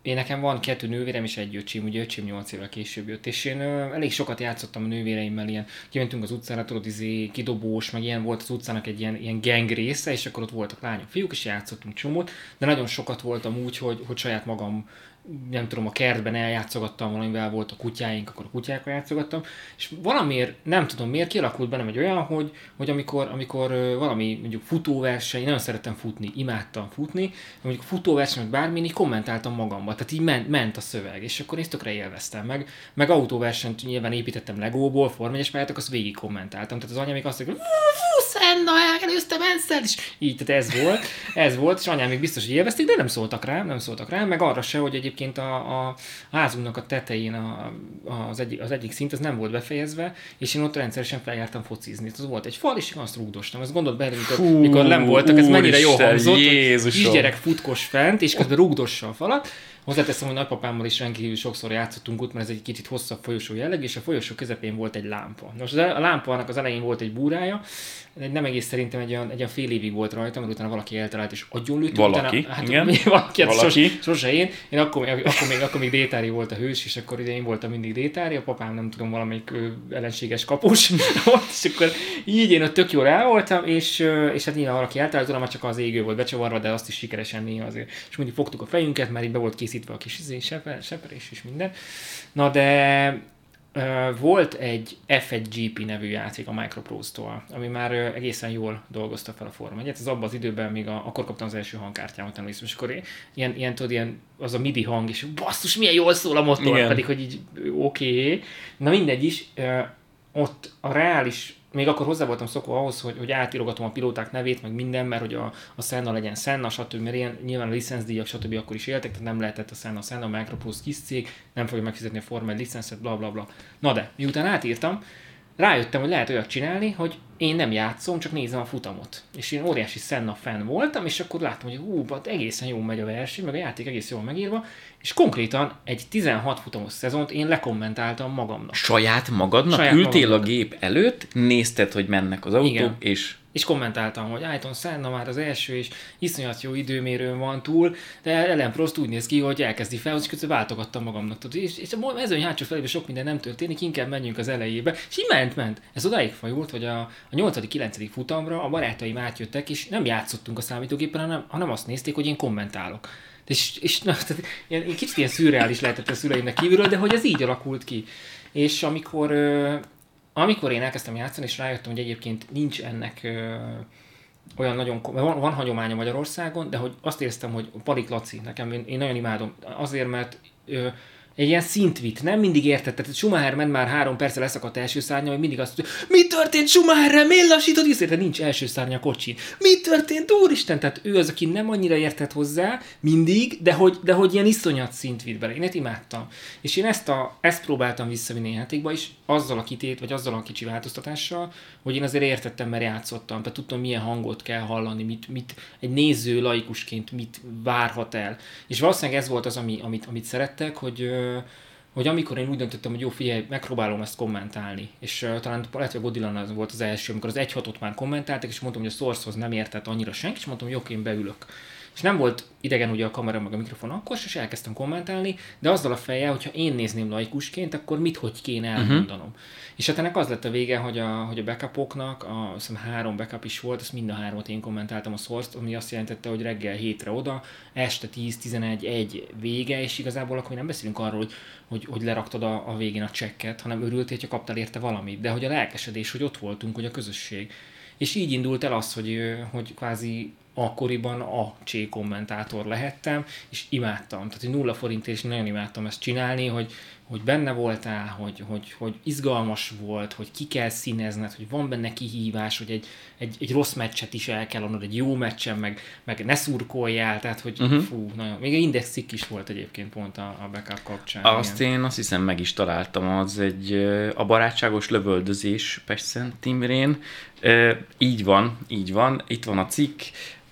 B: Én nekem van kettő nővérem és egy öcsém, ugye öcsém 8 évvel később jött, és én elég sokat játszottam a nővéreimmel, ilyen kimentünk az utcára, tudod, izé, kidobós, meg ilyen volt az utcának egy ilyen, ilyen gang része, és akkor ott voltak lányok, fiúk, és játszottunk csomót, de nagyon sokat voltam úgy, hogy, hogy saját magam nem tudom, a kertben eljátszogattam valamivel, volt a kutyáink, akkor a kutyákkal játszogattam, és valamiért, nem tudom miért, kialakult bennem egy olyan, hogy, hogy amikor, amikor valami mondjuk futóverseny, nagyon szerettem futni, imádtam futni, mondjuk futóverseny, vagy bármi, így kommentáltam magamba, tehát így ment, ment a szöveg, és akkor ezt tökre élveztem meg, meg autóversenyt nyilván építettem Legóból, Form 1 pályátok, azt végig kommentáltam, tehát az anyám még azt mondja, Senna, elkerülöztem Enszel, és így, tehát ez volt, ez volt, és anyám még biztos, hogy élvezték, de nem szóltak rám, nem szóltak rám, meg arra se, hogy egyébként a, a házunknak a tetején a, az, egyik, az egyik szint, az nem volt befejezve, és én ott rendszeresen feljártam focizni. Az volt egy fal, és én azt rúgdostam. Ezt gondolt bele, mikor,
A: Fú,
B: mikor nem voltak, ez mennyire jó hangzott, hogy
A: Jézusom.
B: kisgyerek futkos fent, és közben rúgdossa a falat. Hozzáteszem, hogy nagypapámmal is rendkívül sokszor játszottunk ott, mert ez egy kicsit hosszabb folyosó jelleg, és a folyosó közepén volt egy lámpa. Most a lámpának az elején volt egy búrája, nem egész szerintem egy olyan, egy olyan fél évig volt rajta, mert utána valaki eltalált és agyonlőtt.
A: Valaki,
B: utána, hát,
A: igen.
B: valaki, hát
A: Valaki.
B: Sose, sose én. Én akkor, még- akkor, még, akkor még Détári volt a hős, és akkor ide én voltam mindig Détári, a papám nem tudom, valamelyik ö, ellenséges kapus volt, és akkor így én ott tök jól el voltam, és, és hát nyilván valaki eltalált, tudom, már csak az égő volt becsavarva, de azt is sikeresen néha azért. És mindig fogtuk a fejünket, mert így be volt készítve a kis izé, seper, seperés és minden. Na de volt egy F1 GP nevű játék a Microprose-tól, ami már egészen jól dolgozta fel a Forma 1 Ez abban az időben még a, akkor kaptam az első hangkártyámat, emlékszem, és akkor ilyen, ilyen, tudod, ilyen, az a MIDI hang, és basszus, milyen jól szól a motor,
A: Igen.
B: pedig, hogy így oké. Okay. Na mindegy is, ott a reális, még akkor hozzá voltam szokva ahhoz, hogy, hogy átírogatom a pilóták nevét, meg minden, mert hogy a, a Senna legyen Senna, stb. Mert ilyen, nyilván a licencdíjak, stb. akkor is éltek, tehát nem lehetett a Senna, Senna, a Microprose kis cég, nem fogja megfizetni a Forma 1 licencet, bla bla bla. Na de, miután átírtam, rájöttem, hogy lehet olyat csinálni, hogy én nem játszom, csak nézem a futamot. És én óriási Senna fan voltam, és akkor láttam, hogy hú, hát egészen jó megy a verseny, meg a játék egész jól megírva, és konkrétan egy 16 futamos szezont én lekommentáltam magamnak.
A: Saját magadnak
B: Saját
A: Saját ültél
B: magamnak.
A: a gép előtt, nézted, hogy mennek az autók,
B: Igen.
A: és
B: és kommentáltam, hogy Ayton Senna már az első, és iszonyat jó időmérőn van túl, de Ellen Prost úgy néz ki, hogy elkezdi fel, és közben váltogattam magamnak. Tudod, és, és a mezőny hátsó felében sok minden nem történik, inkább menjünk az elejébe. És így ment, ment. Ez odáig fajult, hogy a, a 8.-9. futamra a barátaim átjöttek, és nem játszottunk a számítógépen, hanem, hanem azt nézték, hogy én kommentálok. És, és na, tehát ilyen, kicsit ilyen szürreális lehetett a szüleimnek kívülről, de hogy ez így alakult ki. És amikor amikor én elkezdtem játszani, és rájöttem, hogy egyébként nincs ennek ö, olyan nagyon, van, van hagyománya Magyarországon, de hogy azt éreztem, hogy Palik Laci, nekem én, én nagyon imádom, azért, mert ö, egy ilyen szintvit, nem mindig értett. Tehát Schumacher ment már három perccel leszakadt első szárnya, hogy mindig azt mondja, mi történt Schumacherrel, miért lassítod is? Tehát nincs első szárnya a kocsin. Mi történt, úristen? Tehát ő az, aki nem annyira értett hozzá, mindig, de hogy, de hogy ilyen iszonyat szint vitt bele. Én ezt imádtam. És én ezt, a, ezt próbáltam visszavinni a játékba is, azzal a kitét, vagy azzal a kicsi változtatással, hogy én azért értettem, mert játszottam, tehát tudtam, milyen hangot kell hallani, mit, mit egy néző laikusként mit várhat el. És valószínűleg ez volt az, ami, amit, amit szerettek, hogy hogy amikor én úgy döntöttem, hogy jó, figyelj, megpróbálom ezt kommentálni, és uh, talán lehet, hogy Godilan az volt az első, amikor az 1 ot már kommentáltak, és mondtam, hogy a Source-hoz nem értett annyira senki, és mondtam, hogy jó, én beülök. És nem volt idegen ugye a kamera meg a mikrofon akkor, és elkezdtem kommentálni, de azzal a fejjel, hogyha én nézném laikusként, akkor mit, hogy kéne mhm. elmondanom. Uh-huh. És hát ennek az lett a vége, hogy a, hogy a backupoknak, a, azt hiszem három backup is volt, ezt mind a hármat én kommentáltam a source ami azt jelentette, hogy reggel hétre oda, este 10-11, egy vége, és igazából akkor nem beszélünk arról, hogy, hogy, hogy leraktad a, a végén a csekket, hanem örültél, hogyha kaptál érte valamit, de hogy a lelkesedés, hogy ott voltunk, hogy a közösség. És így indult el az, hogy, hogy kvázi akkoriban a C kommentátor lehettem, és imádtam. Tehát, hogy nulla forint, és nagyon imádtam ezt csinálni, hogy, hogy benne voltál, hogy, hogy, hogy izgalmas volt, hogy ki kell színezned, hogy van benne kihívás, hogy egy, egy, egy rossz meccset is el kell adnod, egy jó meccsen, meg, meg ne szurkoljál, tehát hogy uh-huh. fú, nagyon, még egy indexik is volt egyébként pont a, a backup kapcsán.
A: Azt igen. én azt hiszem meg is találtam, az egy a barátságos lövöldözés Pest Timrén, így van, így van, itt van a cikk,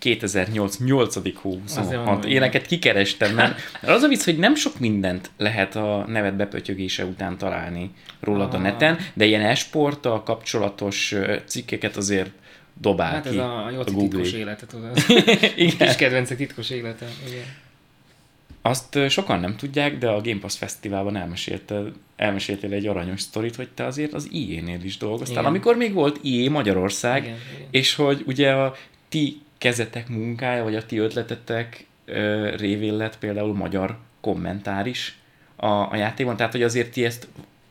A: 2008 8. hó 26. Éneket kikerestem, mert az a vicc, hogy nem sok mindent lehet a nevet bepötyögése után találni rólad a ah. neten, de ilyen esporttal kapcsolatos cikkeket azért dobál
B: hát
A: ki.
B: ez a, a, a titkos élete, tudod. igen. Kis kedvencek titkos élete. Igen.
A: Azt sokan nem tudják, de a Game Pass Fesztiválban elmeséltél, elmeséltél egy aranyos sztorit, hogy te azért az IE-nél is dolgoztál, igen. amikor még volt IE Magyarország, igen. és hogy ugye a ti kezetek munkája, vagy a ti ötletetek révén lett például magyar kommentár is a, a játékban, tehát hogy azért ti ezt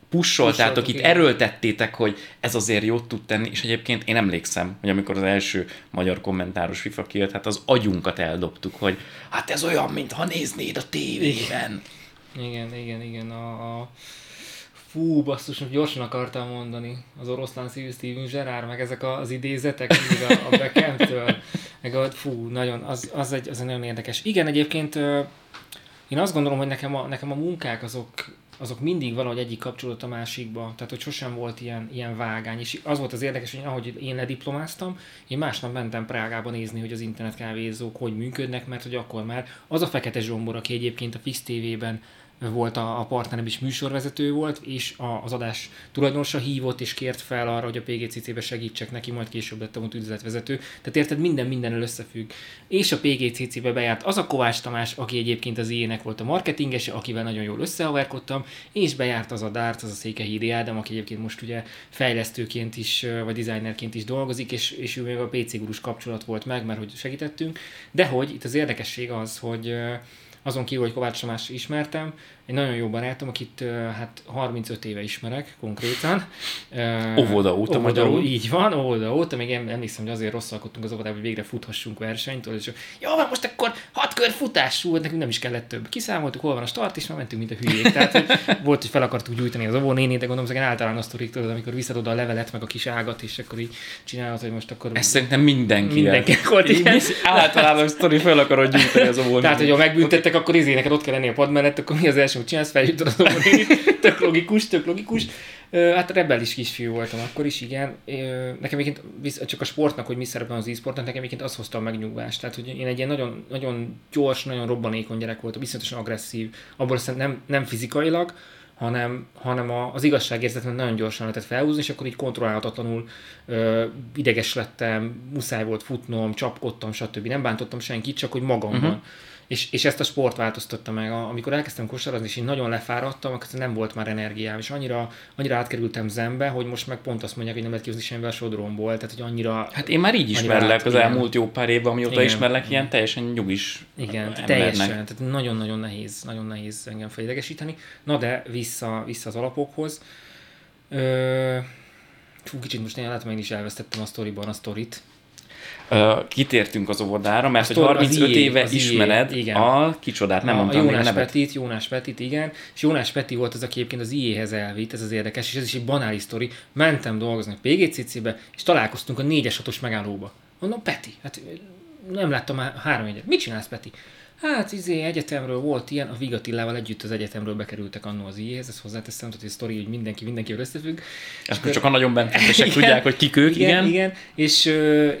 A: pussoltátok, itt igen. erőltettétek, hogy ez azért jót tud tenni, és egyébként én emlékszem, hogy amikor az első magyar kommentáros FIFA kijött, hát az agyunkat eldobtuk, hogy hát ez olyan, mintha néznéd a tévében.
B: Igen, igen, igen. A, a fú, basszus, gyorsan akartam mondani. Az oroszlán szívű Steven Gerrard, meg ezek az idézetek a, a Beckham-től, meg a, fú, nagyon, az, az, egy, az egy nagyon érdekes. Igen, egyébként én azt gondolom, hogy nekem a, nekem a munkák azok, azok mindig valahogy egyik kapcsolódott a másikba, tehát hogy sosem volt ilyen, ilyen vágány, és az volt az érdekes, hogy ahogy én lediplomáztam, én másnap mentem Prágába nézni, hogy az internetkávézók hogy működnek, mert hogy akkor már az a fekete zsombor, aki egyébként a Fix TV-ben volt a, a partnerem is műsorvezető volt, és a, az adás tulajdonosa hívott és kért fel arra, hogy a PGCC-be segítsek neki, majd később lettem ott üzletvezető. Tehát érted, minden minden összefügg. És a PGCC-be bejárt az a Kovács Tamás, aki egyébként az ilyenek volt a marketingese, akivel nagyon jól összehaverkodtam, és bejárt az a Dart, az a Székehídi Ádám, aki egyébként most ugye fejlesztőként is, vagy designerként is dolgozik, és, és ő még a PC gurus kapcsolat volt meg, mert hogy segítettünk. De hogy itt az érdekesség az, hogy azon kívül, hogy Kovács Tamás ismertem, egy nagyon jó barátom, akit hát 35 éve ismerek konkrétan.
A: Óvoda óta magyarul.
B: Így van, óvoda óta, még emlékszem, hogy azért rosszalkodtunk az óvodában, hogy végre futhassunk versenyt, és jó, van most akkor hat kör futás, volt, nekünk nem is kellett több. Kiszámoltuk, hol van a start, és már mentünk, mint a hülyék. Tehát hogy volt, hogy fel akartuk gyújtani az óvónénét, de gondolom, hogy általános sztorik, tudod, amikor visszadod a levelet, meg a kis ágat, és akkor így csinálod, hogy most akkor...
A: Ez szerintem mindenki. Mindenki
B: volt
A: ilyen. Általános sztori fel akarod gyújtani az óvónénét.
B: Tehát, hogy ha megbüntettek, akkor izé neked ott kell lenni a pad mellett, akkor mi az első, hogy csinálsz, feljutod az tök logikus, tök logikus. Hát rebelis kisfiú voltam akkor is, igen. Nekem egyébként csak a sportnak, hogy mi szerepel az e-sportnak, nekem egyébként az hozta a megnyugvást. Tehát, hogy én egy ilyen nagyon, nagyon gyors, nagyon robbanékony gyerek voltam, viszonyatosan agresszív. Abból aztán nem, nem fizikailag, hanem, hanem az igazságérzetet nagyon gyorsan lehetett felhúzni, és akkor így kontrollálhatatlanul ö, ideges lettem, muszáj volt futnom, csapkodtam, stb. Nem bántottam senkit, csak hogy magamban. Uh-huh és, és ezt a sport változtatta meg. Amikor elkezdtem kosarazni, és én nagyon lefáradtam, akkor nem volt már energiám, és annyira, annyira átkerültem zenbe, hogy most meg pont azt mondják, hogy nem lehet kihozni semmivel sodromból, tehát hogy annyira...
A: Hát én már így ismerlek az elmúlt jó pár évben, amióta igen, ismerlek, ilyen teljesen nyugis
B: Igen, embernek. teljesen, tehát nagyon-nagyon nehéz, nagyon nehéz engem felidegesíteni. Na de vissza, vissza az alapokhoz. Ö, fú, kicsit most én látom, én is elvesztettem a sztoriban a sztorit.
A: Kitértünk az óvodára, mert hogy
B: Tor-
A: 35
B: IE,
A: éve
B: az IE,
A: ismered
B: igen.
A: a kicsodát, nem
B: a
A: mondtam még a
B: Jónás
A: nevet.
B: Petit, Jónás Petit, igen. És Jónás Peti volt az, aki egyébként az IE-hez elvitt, ez az érdekes, és ez is egy banális sztori. Mentem dolgozni a PGCC-be, és találkoztunk a 4-es 6-os megállóba. Mondom, Peti, hát nem láttam már három egyet. Mit csinálsz, Peti? Hát, izé, egyetemről volt ilyen, a Vigatillával együtt az egyetemről bekerültek annó az IE-hez, ezt hozzáteszem, tehát hogy a sztori, hogy mindenki mindenkivel összefügg.
A: Ezt most csak a nagyon benfentesek
B: Igen.
A: tudják, hogy kik ők,
B: igen.
A: igen.
B: igen. És,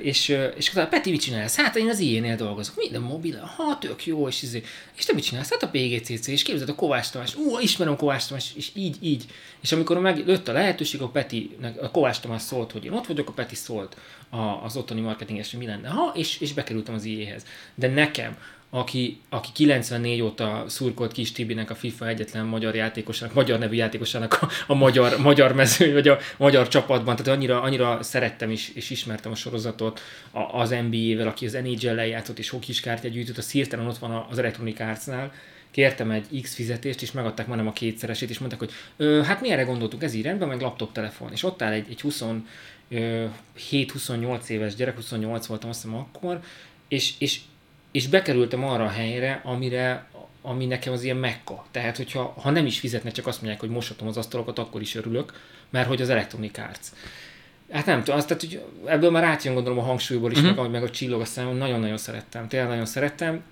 B: és, ö, és akkor Peti, mit csinálsz? Hát én az ilyenél dolgozok. Minden mobil, ha tök jó, és, izé. és te mit csinálsz? Hát a PGCC, és képzeld a Kovács Tamás, ú, ismerem Kovács Tamás, és így, így. És amikor meglőtt a lehetőség, a Peti, a Kovács Tamás szólt, hogy én ott vagyok, a Peti szólt a, az ottani marketinges, hogy mi lenne, ha, és, és bekerültem az IE-hez. De nekem, aki, aki 94 óta szurkolt Kis Tibinek, a FIFA egyetlen magyar játékosának, magyar nevű játékosának a, a magyar, magyar mező, vagy a magyar csapatban, tehát annyira, annyira szerettem is, és ismertem a sorozatot a, az NBA-vel, aki az NHL-lel játszott, és hokis kártya gyűjtött, az hirtelen ott van az Electronic Arts-nál, kértem egy X fizetést, és megadták majdnem a kétszeresét, és mondták, hogy hát mi erre gondoltunk, ez így rendben, meg laptop telefon. És ott áll egy, egy 27-28 éves gyerek, 28 voltam azt hiszem akkor, és, és, és bekerültem arra a helyre, amire ami nekem az ilyen mekka. Tehát, hogyha ha nem is fizetne, csak azt mondják, hogy mosatom az asztalokat, akkor is örülök, mert hogy az Electronic Arts. Hát nem tudom, azt, tehát, hogy ebből már átjön gondolom a hangsúlyból is, uh-huh. meg, meg a csillog a számon, nagyon-nagyon szerettem, tényleg nagyon szerettem,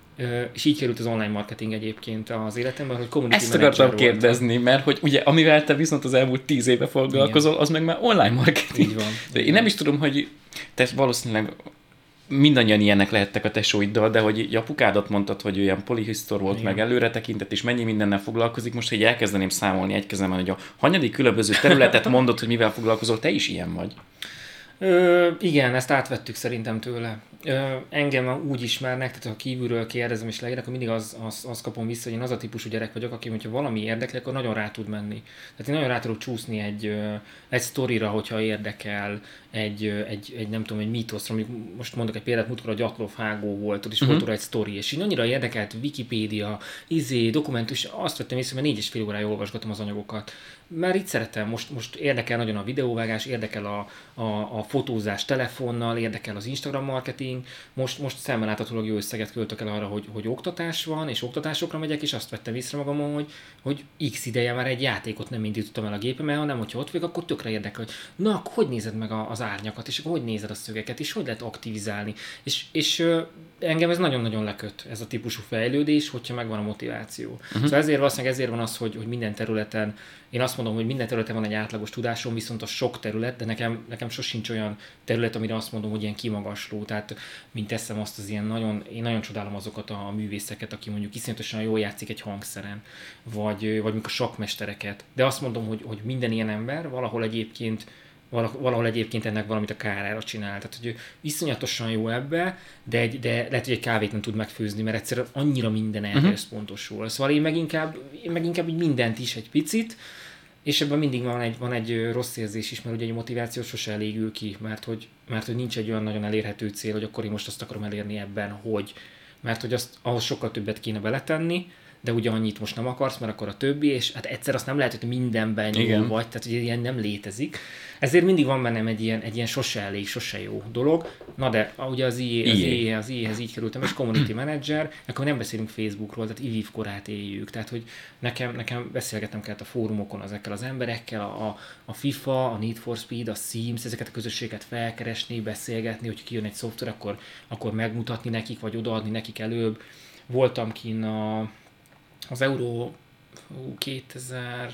B: és így került az online marketing egyébként az életemben, hogy community
A: Ezt akartam
B: voltam.
A: kérdezni, mert hogy ugye amivel te viszont az elmúlt tíz éve foglalkozol, az meg már online marketing.
B: Így van.
A: De én nem is tudom, hogy te valószínűleg mindannyian ilyenek lehettek a tesóiddal, de hogy így apukádat mondtad, hogy olyan polihisztor volt,
B: Igen.
A: meg előre tekintett, és mennyi mindennel foglalkozik. Most, hogy elkezdeném számolni egy kezemben, hogy a hanyadik különböző területet mondod, hogy mivel foglalkozol, te is ilyen vagy.
B: Ö, igen, ezt átvettük szerintem tőle. Ö, engem úgy ismernek, tehát ha kívülről kérdezem és leírek, akkor mindig az, az, az kapom vissza, hogy én az a típusú gyerek vagyok, aki, hogyha valami érdekli, akkor nagyon rá tud menni. Tehát én nagyon rá tudok csúszni egy, egy sztorira, hogyha érdekel, egy, egy, egy nem tudom, egy mítoszra, mondjuk most mondok egy példát, múltkor a Gyatlov hágó volt, ott is volt róla egy sztori, és így annyira érdekelt Wikipédia, izé, dokumentus, és azt vettem észre, mert négy és fél órája olvasgatom az anyagokat. Mert itt szeretem, most, most érdekel nagyon a videóvágás, érdekel a, a, a fotózás telefonnal, érdekel az Instagram marketing, most, most szemmel láthatólag jó összeget költök el arra, hogy, hogy oktatás van, és oktatásokra megyek, és azt vettem észre magamon, hogy, hogy x ideje már egy játékot nem indítottam el a gépemen, hanem hogyha ott vagyok, akkor tökre érdekel, hogy na, hogy nézed meg a- az árnyakat, és akkor hogy nézed a szögeket, és hogy lehet aktivizálni. És, és engem ez nagyon-nagyon leköt, ez a típusú fejlődés, hogyha megvan a motiváció. Uh-huh. Szóval ezért valószínűleg ezért van az, hogy, hogy minden területen, én azt mondom, hogy minden területen van egy átlagos tudásom, viszont a sok terület, de nekem, nekem sosincs olyan terület, amire azt mondom, hogy ilyen kimagasló. Tehát, mint teszem azt az ilyen nagyon, én nagyon csodálom azokat a művészeket, aki mondjuk iszonyatosan jól játszik egy hangszeren, vagy, vagy a sakmestereket. De azt mondom, hogy, hogy minden ilyen ember valahol egyébként valahol egyébként ennek valamit a kárára csinál. Tehát, hogy ő iszonyatosan jó ebbe, de, egy, de lehet, hogy egy kávét nem tud megfőzni, mert egyszerűen annyira minden erre uh-huh. összpontosul. Szóval én meg inkább, én meg inkább így mindent is egy picit, és ebben mindig van egy, van egy rossz érzés is, mert ugye egy motiváció sose elégül ki, mert hogy, mert hogy nincs egy olyan nagyon elérhető cél, hogy akkor én most azt akarom elérni ebben, hogy. Mert hogy azt, ahhoz sokkal többet kéne beletenni, de ugye annyit most nem akarsz, mert akkor a többi, és hát egyszer azt nem lehet, hogy mindenben jó vagy, tehát ugye ilyen nem létezik. Ezért mindig van bennem egy ilyen, egy ilyen sose elég, sose jó dolog. Na de ugye az IE, az
A: IE.
B: IE, az IE-hez így kerültem, és community manager, akkor nem beszélünk Facebookról, tehát IVIV korát éljük. Tehát, hogy nekem, nekem beszélgetnem kellett a fórumokon ezekkel az emberekkel, a, a, a FIFA, a Need for Speed, a Sims, ezeket a közösségeket felkeresni, beszélgetni, hogy kijön egy szoftver, akkor, akkor megmutatni nekik, vagy odaadni nekik előbb. Voltam kin a, az Euró hú, 2000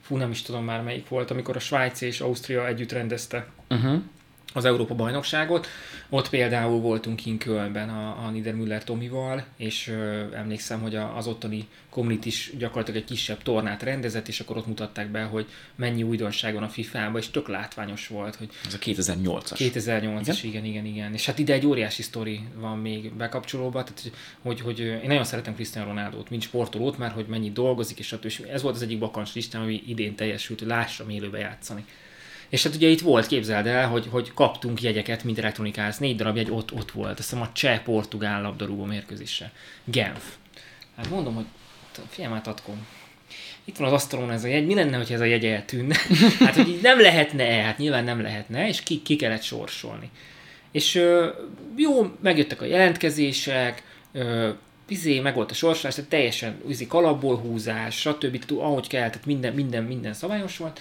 B: fú, nem is tudom már melyik volt, amikor a Svájc és Ausztria együtt rendezte
A: Uh-huh.
B: Az Európa bajnokságot. Ott például voltunk kint Kölnben a, a Niedermüller Tomival, és ö, emlékszem, hogy a, az ottani community is gyakorlatilag egy kisebb tornát rendezett, és akkor ott mutatták be, hogy mennyi újdonság van a FIFA-ban, és tök látványos volt, hogy
A: Ez a 2008-as.
B: 2008-as, igen, igen, igen. És hát ide egy óriási sztori van még bekapcsolóba, tehát hogy, hogy, én nagyon szeretem Cristiano Ronaldo-t, mint sportolót, mert hogy mennyit dolgozik, és stb. És ez volt az egyik bakancs listám, ami idén teljesült, hogy lássam élőbe játszani. És hát ugye itt volt, képzeld el, hogy, hogy kaptunk jegyeket, mint Electronic Arts, négy darab jegy ott, ott volt, azt hiszem a cseh-portugál labdarúgó mérkőzésre. Genf. Hát mondom, hogy figyelj már, Tatkom, itt van az asztalon ez a jegy, mi lenne, hogyha ez a jegy eltűnne? Hát, hogy így nem lehetne -e? Hát nyilván nem lehetne, és ki, ki kellett sorsolni. És jó, megjöttek a jelentkezések, izé, meg volt a sorsolás, tehát teljesen izé, kalapból húzás, stb. Ahogy kell, tehát minden, minden, minden szabályos volt.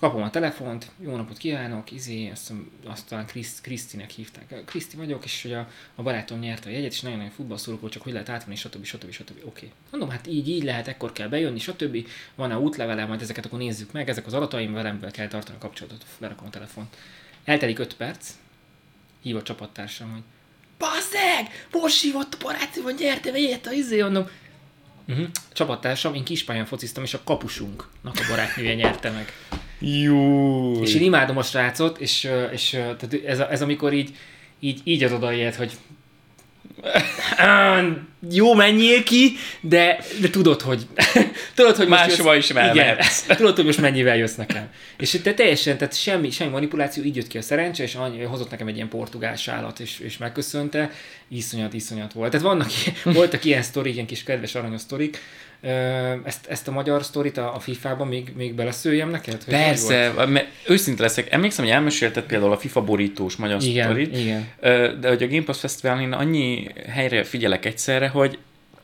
B: Kapom a telefont, jó napot kívánok, izé, azt, azt talán Kriszt, Krisztinek hívták. Kriszti vagyok, és hogy a, a barátom nyerte a jegyet, és nagyon nagyon futballszurkoló, csak hogy lehet átvenni, stb. stb. stb. Oké. Okay. Mondom, hát így, így lehet, ekkor kell bejönni, stb. Van-e útlevele, majd ezeket akkor nézzük meg, ezek az adataim, velem kell tartani a kapcsolatot, berakom a telefont. Eltelik 5 perc, hív a csapattársam, hogy Bazzeg! Most hívott a barátom, hogy nyerte, ilyet a izé, mondom. Uh-huh. Csapattársam, én kispályán fociztam, és a kapusunknak a barátnője nyerte meg.
A: Jó.
B: És én imádom a srácot, és, és tehát ez, ez, amikor így, így, így adod a ilyet, hogy jó, menjél ki, de, de tudod, hogy
A: tudod, hogy Máshova is
B: igen, tudod, hogy most mennyivel jössz nekem. És te teljesen, tehát semmi, semmi manipuláció, így jött ki a szerencse, és annyi, hozott nekem egy ilyen portugál sálat, és, és megköszönte, iszonyat, iszonyat volt. Tehát vannak, voltak ilyen sztorik, ilyen kis kedves aranyos sztorik, ezt, ezt a magyar sztorit a, a FIFA-ban még, még beleszőjem neked?
A: Hogy Persze, mert őszinte leszek. Emlékszem, hogy elmesélted például a FIFA borítós magyar
B: igen,
A: sztorit,
B: igen.
A: de hogy a Game Pass Fesztiválon én annyi helyre figyelek egyszerre, hogy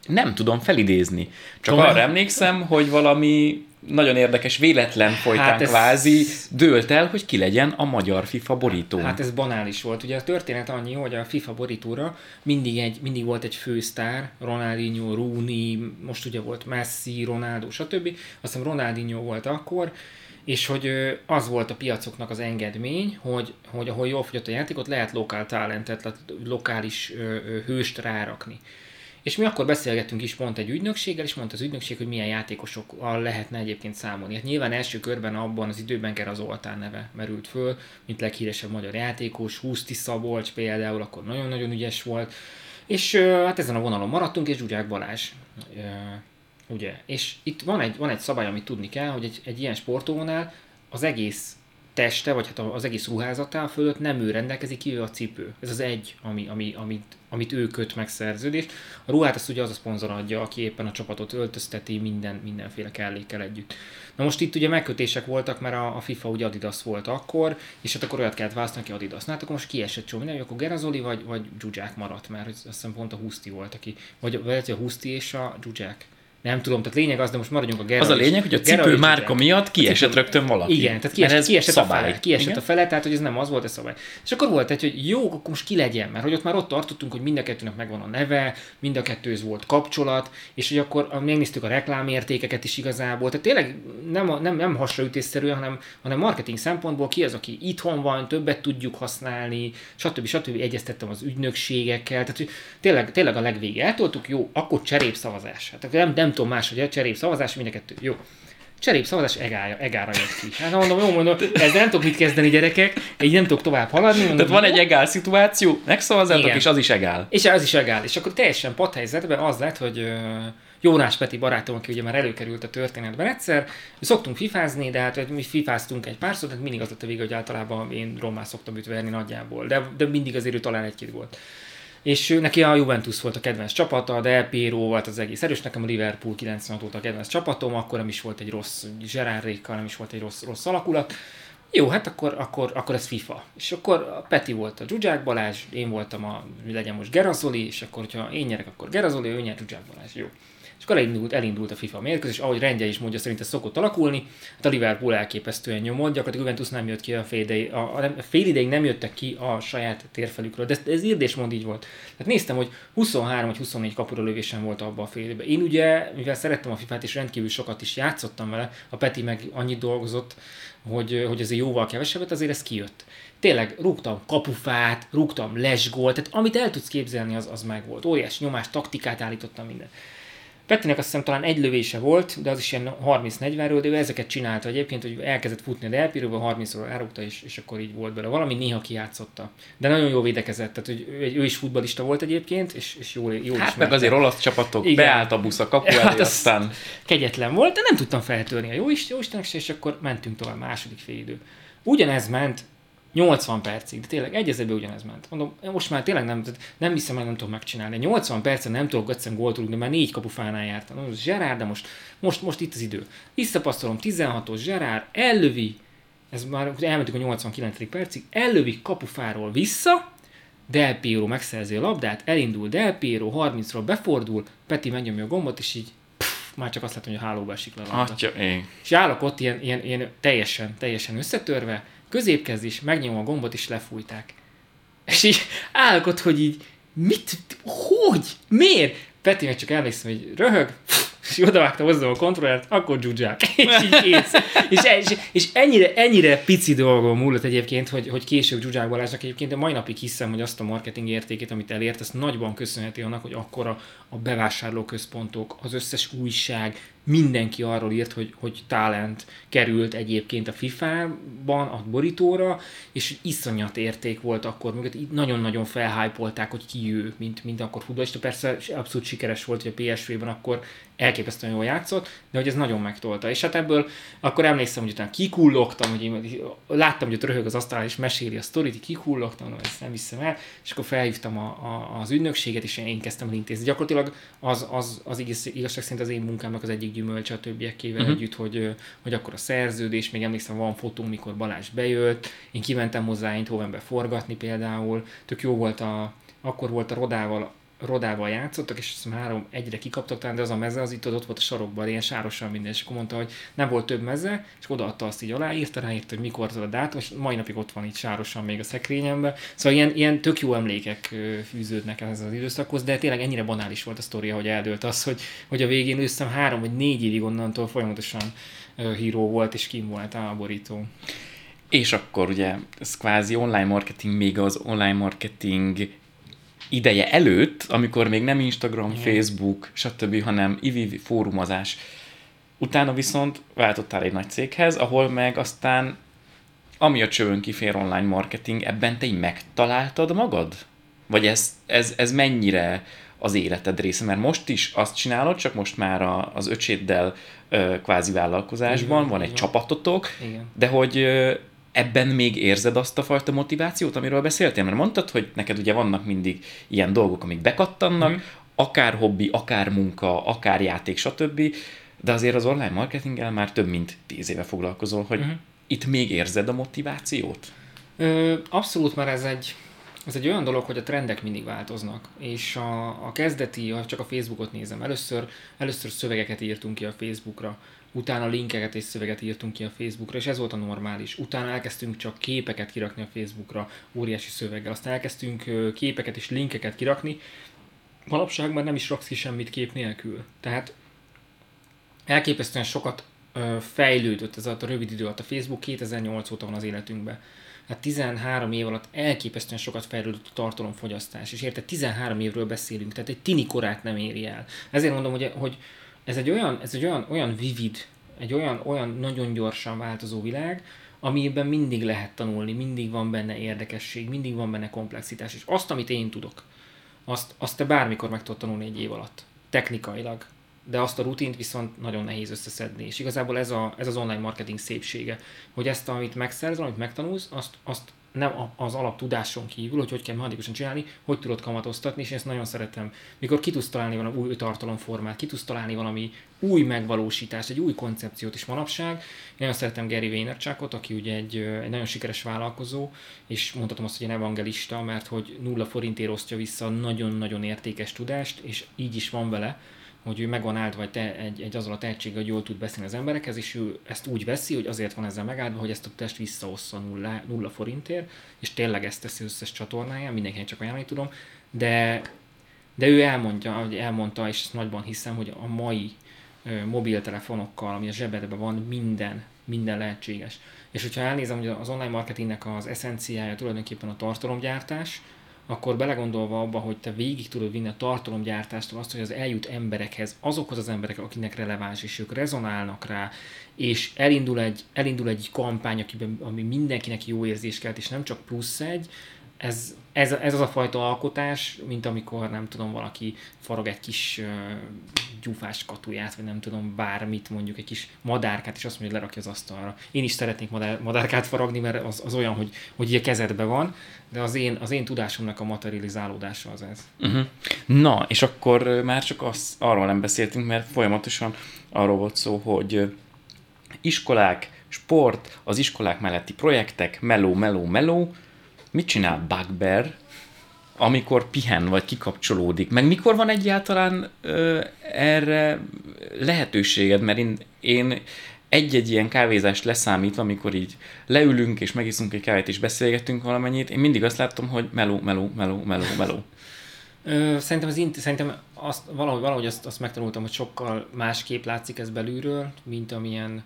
A: nem tudom felidézni. Csak Tovább. arra emlékszem, hogy valami nagyon érdekes véletlen folytán hát ez... kvázi dőlt el, hogy ki legyen a magyar FIFA borító.
B: Hát ez banális volt. Ugye a történet annyi, hogy a FIFA borítóra mindig, egy, mindig volt egy fősztár, Ronaldinho, Rooney, most ugye volt Messi, Ronaldo, stb. Azt hiszem Ronaldinho volt akkor, és hogy az volt a piacoknak az engedmény, hogy, hogy ahol jól fogyott a játékot, lehet lokál talentet, lokális hőst rárakni. És mi akkor beszélgettünk is pont egy ügynökséggel, és mondta az ügynökség, hogy milyen játékosokkal lehetne egyébként számolni. Hát nyilván első körben abban az időben Ger az Oltán neve merült föl, mint leghíresebb magyar játékos, Huszti Szabolcs például, akkor nagyon-nagyon ügyes volt. És hát ezen a vonalon maradtunk, és Zsuzsák Balázs. Ugye? És itt van egy, van egy szabály, amit tudni kell, hogy egy, egy ilyen sportónál az egész teste, vagy hát az egész ruházatá fölött nem ő rendelkezik, ki ő a cipő. Ez az egy, ami, ami, amit, amit ő köt meg szerződést. A ruhát azt ugye az a szponzor adja, aki éppen a csapatot öltözteti minden, mindenféle kellékkel együtt. Na most itt ugye megkötések voltak, mert a, a FIFA ugye Adidas volt akkor, és hát akkor olyat kellett választani, aki Adidas. Na, hát akkor most kiesett csomó minden, akkor Gerazoli vagy, vagy Zsuzsák maradt, mert azt hiszem pont a Huszti volt, aki, vagy, vagy a Huszti és a Zsuzsák nem tudom, tehát lényeg az, de most maradjunk a Gera
A: Az a lényeg, hogy a cipő márka miatt kiesett rögtön valaki.
B: Igen, tehát kiesett, kiesett szabály. a fele, kiesett Igen? a fele, tehát hogy ez nem az volt a szabály. És akkor volt egy, hogy jó, akkor most ki legyen, mert hogy ott már ott tartottunk, hogy mind a kettőnek megvan a neve, mind a kettőhöz volt kapcsolat, és hogy akkor megnéztük a reklámértékeket is igazából. Tehát tényleg nem, a, nem, nem hasraütésszerűen, hanem, hanem marketing szempontból ki az, aki itthon van, többet tudjuk használni, stb. stb. egyeztettem az ügynökségekkel. Tehát hogy tényleg, tényleg a legvége eltoltuk, jó, akkor cserépszavazás. Hát nem, nem tudom más, hogy a cserép szavazás, mind a kettő. Jó. Cserép szavazás egára, egára jött ki. Hát mondom, jó mondom, ez nem tudok mit kezdeni gyerekek, így nem tudok tovább haladni. Mondom,
A: Tehát van egy egál szituáció, megszavazzátok, és az is egál.
B: És az is egál. És akkor teljesen padhelyzetben az lett, hogy Jónás Peti barátom, aki ugye már előkerült a történetben egyszer, szoktunk fifázni, de hát mi fifáztunk egy párszor, tehát mindig az lett a vége, hogy általában én rommá szoktam őt verni nagyjából, de, de mindig azért ő talán egy-két volt és ő, neki a Juventus volt a kedvenc csapata, de Piero volt az egész erős, nekem a Liverpool 96 óta a kedvenc csapatom, akkor nem is volt egy rossz Gerard nem is volt egy rossz, rossz alakulat. Jó, hát akkor, akkor, akkor ez FIFA. És akkor a Peti volt a Zsuzsák Balázs, én voltam a, legyen most Gerazoli, és akkor, ha én nyerek, akkor Gerazoli, ő nyer Zsuzsák Balázs. Jó akkor elindult, elindult a FIFA mérkőzés, ahogy rendje is mondja, szerint ez szokott alakulni. Hát a Liverpool elképesztően nyomott, gyakorlatilag Juventus nem jött ki a fél, ideig, a, a, a fél ideig nem jöttek ki a saját térfelükről, de ez, ez írdésmond így volt. Tehát néztem, hogy 23 vagy 24 kapura lövésem volt abban a fél időben. Én ugye, mivel szerettem a FIFA-t és rendkívül sokat is játszottam vele, a Peti meg annyit dolgozott, hogy, hogy azért jóval kevesebbet, azért ez kijött tényleg rúgtam kapufát, rúgtam lesgólt, tehát amit el tudsz képzelni, az, az meg volt. Óriás nyomás, taktikát állítottam minden. Petinek azt hiszem talán egy lövése volt, de az is ilyen 30-40-ről, de ő ezeket csinálta egyébként, hogy elkezdett futni a delpíróval, 30-ról elrúgta, és, és akkor így volt bele. Valami néha kijátszotta. De nagyon jó védekezett, tehát hogy ő, ő is futbalista volt egyébként, és, és jól, jól
A: Hát meg azért olasz csapatok, Igen. beállt a busz a kapu elé, hát aztán...
B: Kegyetlen volt, de nem tudtam feltörni a jó, jó Istenek és akkor mentünk tovább második fél idő. Ugyanez ment 80 percig, de tényleg egy ezerbe ugyanez ment. Mondom, most már tényleg nem, nem hiszem, hogy nem tudom megcsinálni. 80 percen nem tudok egyszerűen gólt rúgni, mert négy kapufánál jártam. Mondom, Zserár, de most, most, most itt az idő. Visszapasztolom 16-os Zserár, ellövi, ez már elmentünk a 89. percig, ellövi kapufáról vissza, Del Piero megszerzi a labdát, elindul Del Piero, 30-ról befordul, Peti megnyomja a gombot, és így már csak azt látom, hogy a hálóba esik le.
A: Atya, ég.
B: És állok ott ilyen, ilyen, ilyen teljesen, teljesen összetörve, középkezd megnyomom a gombot, és lefújták. És így állok ott, hogy így, mit, hogy, miért? Peti meg csak emlékszem, hogy röhög, és odavágta hozzá a kontrollert, akkor dzsuzsák. és így. És, és, és, ennyire, ennyire pici dolgom múlott egyébként, hogy, hogy később Zsuzsák Balázsnak egyébként a mai napig hiszem, hogy azt a marketing értékét, amit elért, ezt nagyban köszönheti annak, hogy akkor a, a bevásárlóközpontok, az összes újság, mindenki arról írt, hogy, hogy talent került egyébként a FIFA-ban, a borítóra, és iszonyat érték volt akkor mögött. Így nagyon-nagyon felhájpolták, hogy ki ő, mint, mint akkor futballista. Persze abszolút sikeres volt, hogy a PSV-ben akkor elképesztően jól játszott, de hogy ez nagyon megtolta. És hát ebből akkor emlékszem, hogy utána kikullogtam, hogy én láttam, hogy ott röhög az asztalán, és meséli a sztorit, kikullogtam, hogy ezt nem viszem el, és akkor felhívtam a, a, az ügynökséget, és én kezdtem el intézni. Gyakorlatilag az, az, az igaz, igazság szerint az én munkámnak az egyik gyümölcse a többiekével uh-huh. együtt, hogy, hogy akkor a szerződés, még emlékszem, van fotó, mikor Balázs bejött, én kimentem hozzá Eindhovenbe forgatni például, tök jó volt a, akkor volt a Rodával rodával játszottak, és azt három egyre kikaptak, talán, de az a meze az itt ott volt a sarokban, ilyen sárosan minden, és akkor mondta, hogy nem volt több meze, és odaadta azt így aláírta, ráírta, hogy mikor az a dátum, és mai napig ott van itt sárosan még a szekrényemben. Szóval ilyen, ilyen tök jó emlékek fűződnek ez az időszakhoz, de tényleg ennyire banális volt a sztoria, hogy eldőlt az, hogy, hogy a végén őszem három vagy négy évig onnantól folyamatosan híró volt, és kim volt a borító.
A: És akkor ugye ez kvázi online marketing, még az online marketing ideje előtt, amikor még nem Instagram, Igen. Facebook, stb., hanem IVV fórumozás. Utána viszont váltottál egy nagy céghez, ahol meg aztán ami a csövön kifér online marketing, ebben te így megtaláltad magad? Vagy ez, ez, ez mennyire az életed része? Mert most is azt csinálod, csak most már a, az öcséddel ö, kvázi vállalkozásban, Igen, van egy Igen. csapatotok, Igen. de hogy ebben még érzed azt a fajta motivációt, amiről beszéltél? Mert mondtad, hogy neked ugye vannak mindig ilyen dolgok, amik bekattannak, mm. akár hobbi, akár munka, akár játék, stb. De azért az online marketinggel már több mint tíz éve foglalkozol, hogy mm. itt még érzed a motivációt?
B: Ö, abszolút, mert ez egy, ez egy olyan dolog, hogy a trendek mindig változnak, és a, a kezdeti, ha csak a Facebookot nézem, először, először szövegeket írtunk ki a Facebookra, utána linkeket és szöveget írtunk ki a Facebookra, és ez volt a normális. Utána elkezdtünk csak képeket kirakni a Facebookra, óriási szöveggel. Aztán elkezdtünk képeket és linkeket kirakni. Manapság már nem is raksz ki semmit kép nélkül. Tehát elképesztően sokat fejlődött ez a rövid idő alatt. A Facebook 2008 óta van az életünkben. Hát 13 év alatt elképesztően sokat fejlődött a tartalomfogyasztás, és érted, 13 évről beszélünk, tehát egy tini korát nem éri el. Ezért mondom, hogy, hogy ez egy olyan, ez egy olyan, olyan vivid, egy olyan, olyan nagyon gyorsan változó világ, amiben mindig lehet tanulni, mindig van benne érdekesség, mindig van benne komplexitás, és azt, amit én tudok, azt, azt te bármikor meg tudod tanulni egy év alatt, technikailag, de azt a rutint viszont nagyon nehéz összeszedni. És igazából ez, a, ez az online marketing szépsége, hogy ezt, amit megszerzel, amit megtanulsz, azt, azt nem az alaptudáson kívül, hogy hogy kell mechanikusan csinálni, hogy tudod kamatoztatni, és én ezt nagyon szeretem. Mikor ki tudsz találni valami új tartalomformát, ki tudsz találni valami új megvalósítást, egy új koncepciót is manapság. Én nagyon szeretem Gary Vaynerchukot, aki ugye egy, egy nagyon sikeres vállalkozó, és mondhatom azt, hogy egy evangelista, mert hogy nulla forintért osztja vissza nagyon-nagyon értékes tudást, és így is van vele, hogy ő meg van áldva egy, te, egy, egy azzal a tehetséggel, hogy jól tud beszélni az emberekhez, és ő ezt úgy veszi, hogy azért van ezzel megáldva, hogy ezt a test visszaossza nulla, nulla forintért, és tényleg ezt teszi összes csatornáján, mindenkinek csak ajánlani tudom, de, de ő elmondja, hogy elmondta, és ezt nagyban hiszem, hogy a mai ö, mobiltelefonokkal, ami a zsebedben van, minden, minden lehetséges. És hogyha elnézem, hogy az online marketingnek az eszenciája tulajdonképpen a tartalomgyártás, akkor belegondolva abba, hogy te végig tudod vinni a tartalomgyártástól azt, hogy az eljut emberekhez, azokhoz az emberek, akinek releváns, és ők rezonálnak rá, és elindul egy, elindul egy kampány, ami mindenkinek jó érzés kelt, és nem csak plusz egy, ez, ez, ez az a fajta alkotás, mint amikor nem tudom, valaki farag egy kis uh, gyufás katuját, vagy nem tudom, bármit, mondjuk egy kis madárkát, és azt mondja, hogy lerakja az asztalra. Én is szeretnék madár, madárkát faragni, mert az, az olyan, hogy, hogy így a kezedben van, de az én, az én tudásomnak a materializálódása az ez.
A: Uh-huh. Na, és akkor már csak az, arról nem beszéltünk, mert folyamatosan arról volt szó, hogy iskolák, sport, az iskolák melletti projektek, meló, meló, meló, Mit csinál Bugbear amikor pihen, vagy kikapcsolódik, meg mikor van egyáltalán ö, erre lehetőséged, mert én, én egy-egy ilyen kávézást leszámítva, amikor így leülünk és megiszunk egy kávét és beszélgetünk valamennyit, én mindig azt látom, hogy meló, meló, meló, meló, meló.
B: Szerintem, az int- szerintem azt, valahogy, valahogy azt, azt megtanultam, hogy sokkal másképp látszik ez belülről, mint amilyen,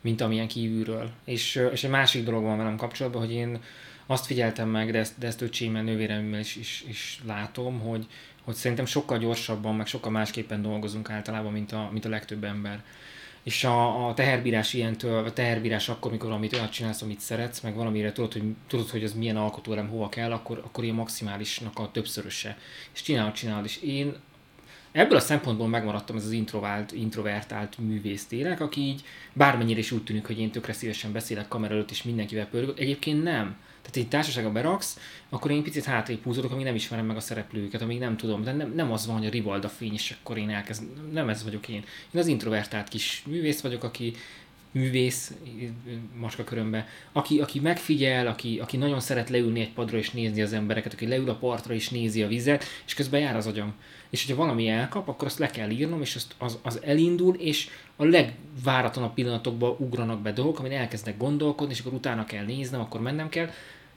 B: mint amilyen kívülről. És, és egy másik dolog van velem kapcsolatban, hogy én azt figyeltem meg, de ezt, de ezt öcsémmel, nővéremmel is, is, is látom, hogy, hogy szerintem sokkal gyorsabban, meg sokkal másképpen dolgozunk általában, mint a, mint a legtöbb ember. És a, a teherbírás ilyentől, a teherbírás akkor, mikor amit olyat csinálsz, amit szeretsz, meg valamire tudod, hogy, tudod, hogy az milyen alkotórem hova kell, akkor, akkor ilyen maximálisnak a többszöröse. És csinálod, csinálod. És én ebből a szempontból megmaradtam ez az introvált, introvertált művész tényleg, aki így bármennyire is úgy tűnik, hogy én tökre szívesen beszélek kamera előtt, és mindenkivel pörgök. Egyébként nem. Tehát egy társaságba beraksz, akkor én picit hátrébb húzódok, amíg nem ismerem meg a szereplőket, amíg nem tudom. De nem, nem az van, hogy a rivalda fény, és akkor én elkezd. Nem ez vagyok én. Én az introvertált kis művész vagyok, aki művész macska körömbe, aki, aki megfigyel, aki, aki nagyon szeret leülni egy padra és nézni az embereket, aki leül a partra és nézi a vizet, és közben jár az agyam. És hogyha valami elkap, akkor azt le kell írnom, és azt, az, az elindul, és a legváratlanabb pillanatokban ugranak be dolgok, amin elkezdek gondolkodni, és akkor utána kell néznem, akkor mennem kell,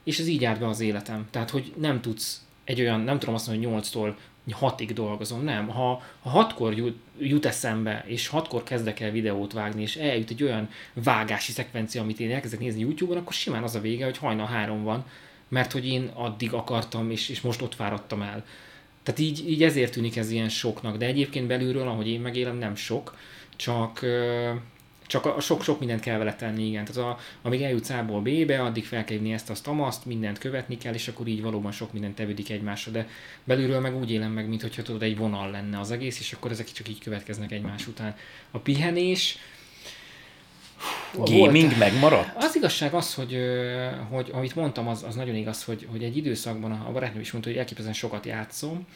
B: és ez így állt be az életem. Tehát, hogy nem tudsz egy olyan, nem tudom azt mondani, hogy 8-tól hatig dolgozom, nem. Ha, ha hatkor jut, jut eszembe, és hatkor kezdek el videót vágni, és eljut egy olyan vágási szekvencia, amit én elkezdek nézni YouTube-on, akkor simán az a vége, hogy hajnal három van, mert hogy én addig akartam, és, és most ott fáradtam el. Tehát így, így ezért tűnik ez ilyen soknak, de egyébként belülről, ahogy én megélem, nem sok, csak, csak a, sok-sok mindent kell vele tenni, igen. Tehát a, amíg eljutsz A-ból B-be, addig fel kell ezt, azt, amaszt, mindent követni kell, és akkor így valóban sok mindent tevődik egymásra, de belülről meg úgy élem meg, mintha tudod, egy vonal lenne az egész, és akkor ezek csak így következnek egymás után. A pihenés,
A: Gaming volt. megmaradt?
B: Az igazság az, hogy, hogy amit mondtam, az, az nagyon igaz, hogy, hogy egy időszakban a barátnőm is mondta, hogy elképesztően sokat játszom,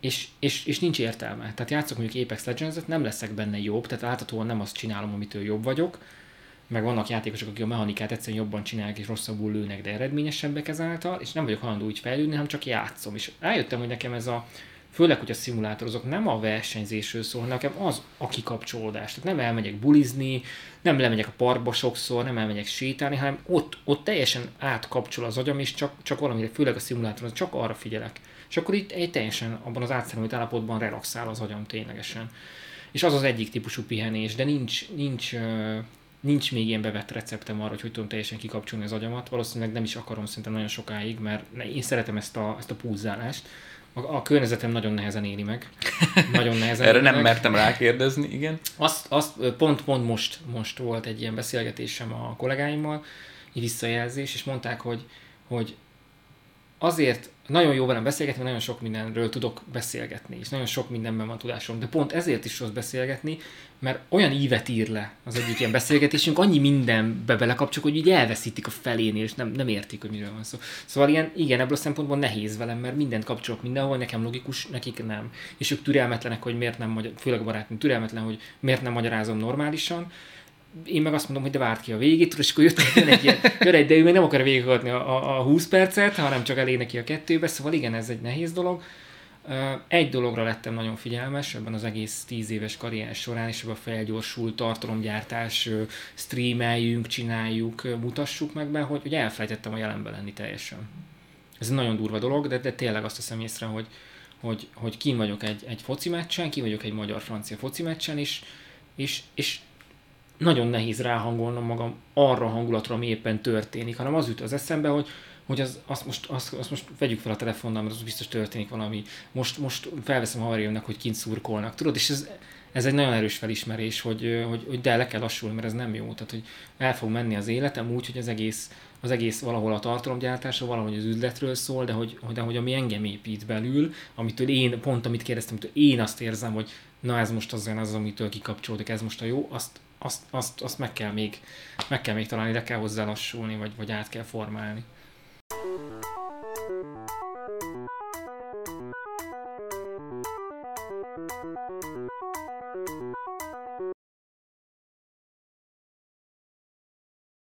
B: és, és, és nincs értelme. Tehát játszok mondjuk Apex legends nem leszek benne jobb, tehát általában nem azt csinálom, amitől jobb vagyok, meg vannak játékosok, akik a mechanikát egyszerűen jobban csinálják és rosszabbul lőnek, de eredményesebbek ezáltal, és nem vagyok hajlandó úgy fejlődni, hanem csak játszom. És rájöttem, hogy nekem ez a, főleg, hogy a szimulátorozok nem a versenyzésről szól, nekem az a kikapcsolódás. Tehát nem elmegyek bulizni, nem lemegyek a parkba sokszor, nem elmegyek sétálni, hanem ott, ott teljesen átkapcsol az agyam, és csak, csak valamire, főleg a szimulátoron, csak arra figyelek. És akkor itt egy teljesen abban az átszerelmült állapotban relaxál az agyam ténylegesen. És az az egyik típusú pihenés, de nincs, nincs, nincs még ilyen bevett receptem arra, hogy hogy tudom teljesen kikapcsolni az agyamat. Valószínűleg nem is akarom szerintem nagyon sokáig, mert én szeretem ezt a, ezt a púzálást. A, a környezetem nagyon nehezen éli meg. Nagyon nehezen
A: Erre nem meg. mertem rákérdezni, igen.
B: Azt, azt pont, pont most, most volt egy ilyen beszélgetésem a kollégáimmal, egy visszajelzés, és mondták, hogy, hogy azért nagyon jó velem beszélgetni, nagyon sok mindenről tudok beszélgetni, és nagyon sok mindenben van tudásom, de pont ezért is rossz beszélgetni, mert olyan ívet ír le az egyik ilyen beszélgetésünk, annyi mindenbe belekapcsolok, hogy így elveszítik a felénél, és nem, nem értik, hogy miről van szó. Szóval ilyen, igen, ebből a szempontból nehéz velem, mert mindent kapcsolok mindenhol, nekem logikus, nekik nem. És ők türelmetlenek, hogy miért nem, magyar, főleg a barátom türelmetlen, hogy miért nem magyarázom normálisan, én meg azt mondom, hogy de várt ki a végét, és akkor jött egy ilyen, jön egy, de ő még nem akar végighallgatni a, a, a 20 percet, hanem csak elé neki a kettőbe, szóval igen, ez egy nehéz dolog. Egy dologra lettem nagyon figyelmes ebben az egész tíz éves karrier során, és ebben a felgyorsult tartalomgyártás, streameljünk, csináljuk, mutassuk meg be, hogy, hogy elfelejtettem a jelenben lenni teljesen. Ez egy nagyon durva dolog, de, de tényleg azt teszem észre, hogy, hogy, hogy kín vagyok egy, egy foci meccsen, kín vagyok egy magyar-francia foci meccsen, és, és, és nagyon nehéz ráhangolnom magam arra a hangulatra, ami éppen történik, hanem az jut az eszembe, hogy, hogy az, azt, most, azt, azt most vegyük fel a telefonnal, mert az biztos történik valami. Most, most felveszem a haverjaimnak, hogy kint szurkolnak. Tudod, és ez, ez egy nagyon erős felismerés, hogy, hogy, hogy de le kell lassulni, mert ez nem jó. Tehát, hogy el fog menni az életem úgy, hogy az egész, az egész valahol a tartalomgyártása, valahogy az üzletről szól, de hogy, de hogy ami engem épít belül, amitől én, pont amit kérdeztem, amitől én azt érzem, hogy na ez most az, az amitől kikapcsolódik, ez most a jó, azt, azt, azt, azt meg, kell még, meg kell még találni, le kell hozzá lassulni, vagy, vagy át kell formálni.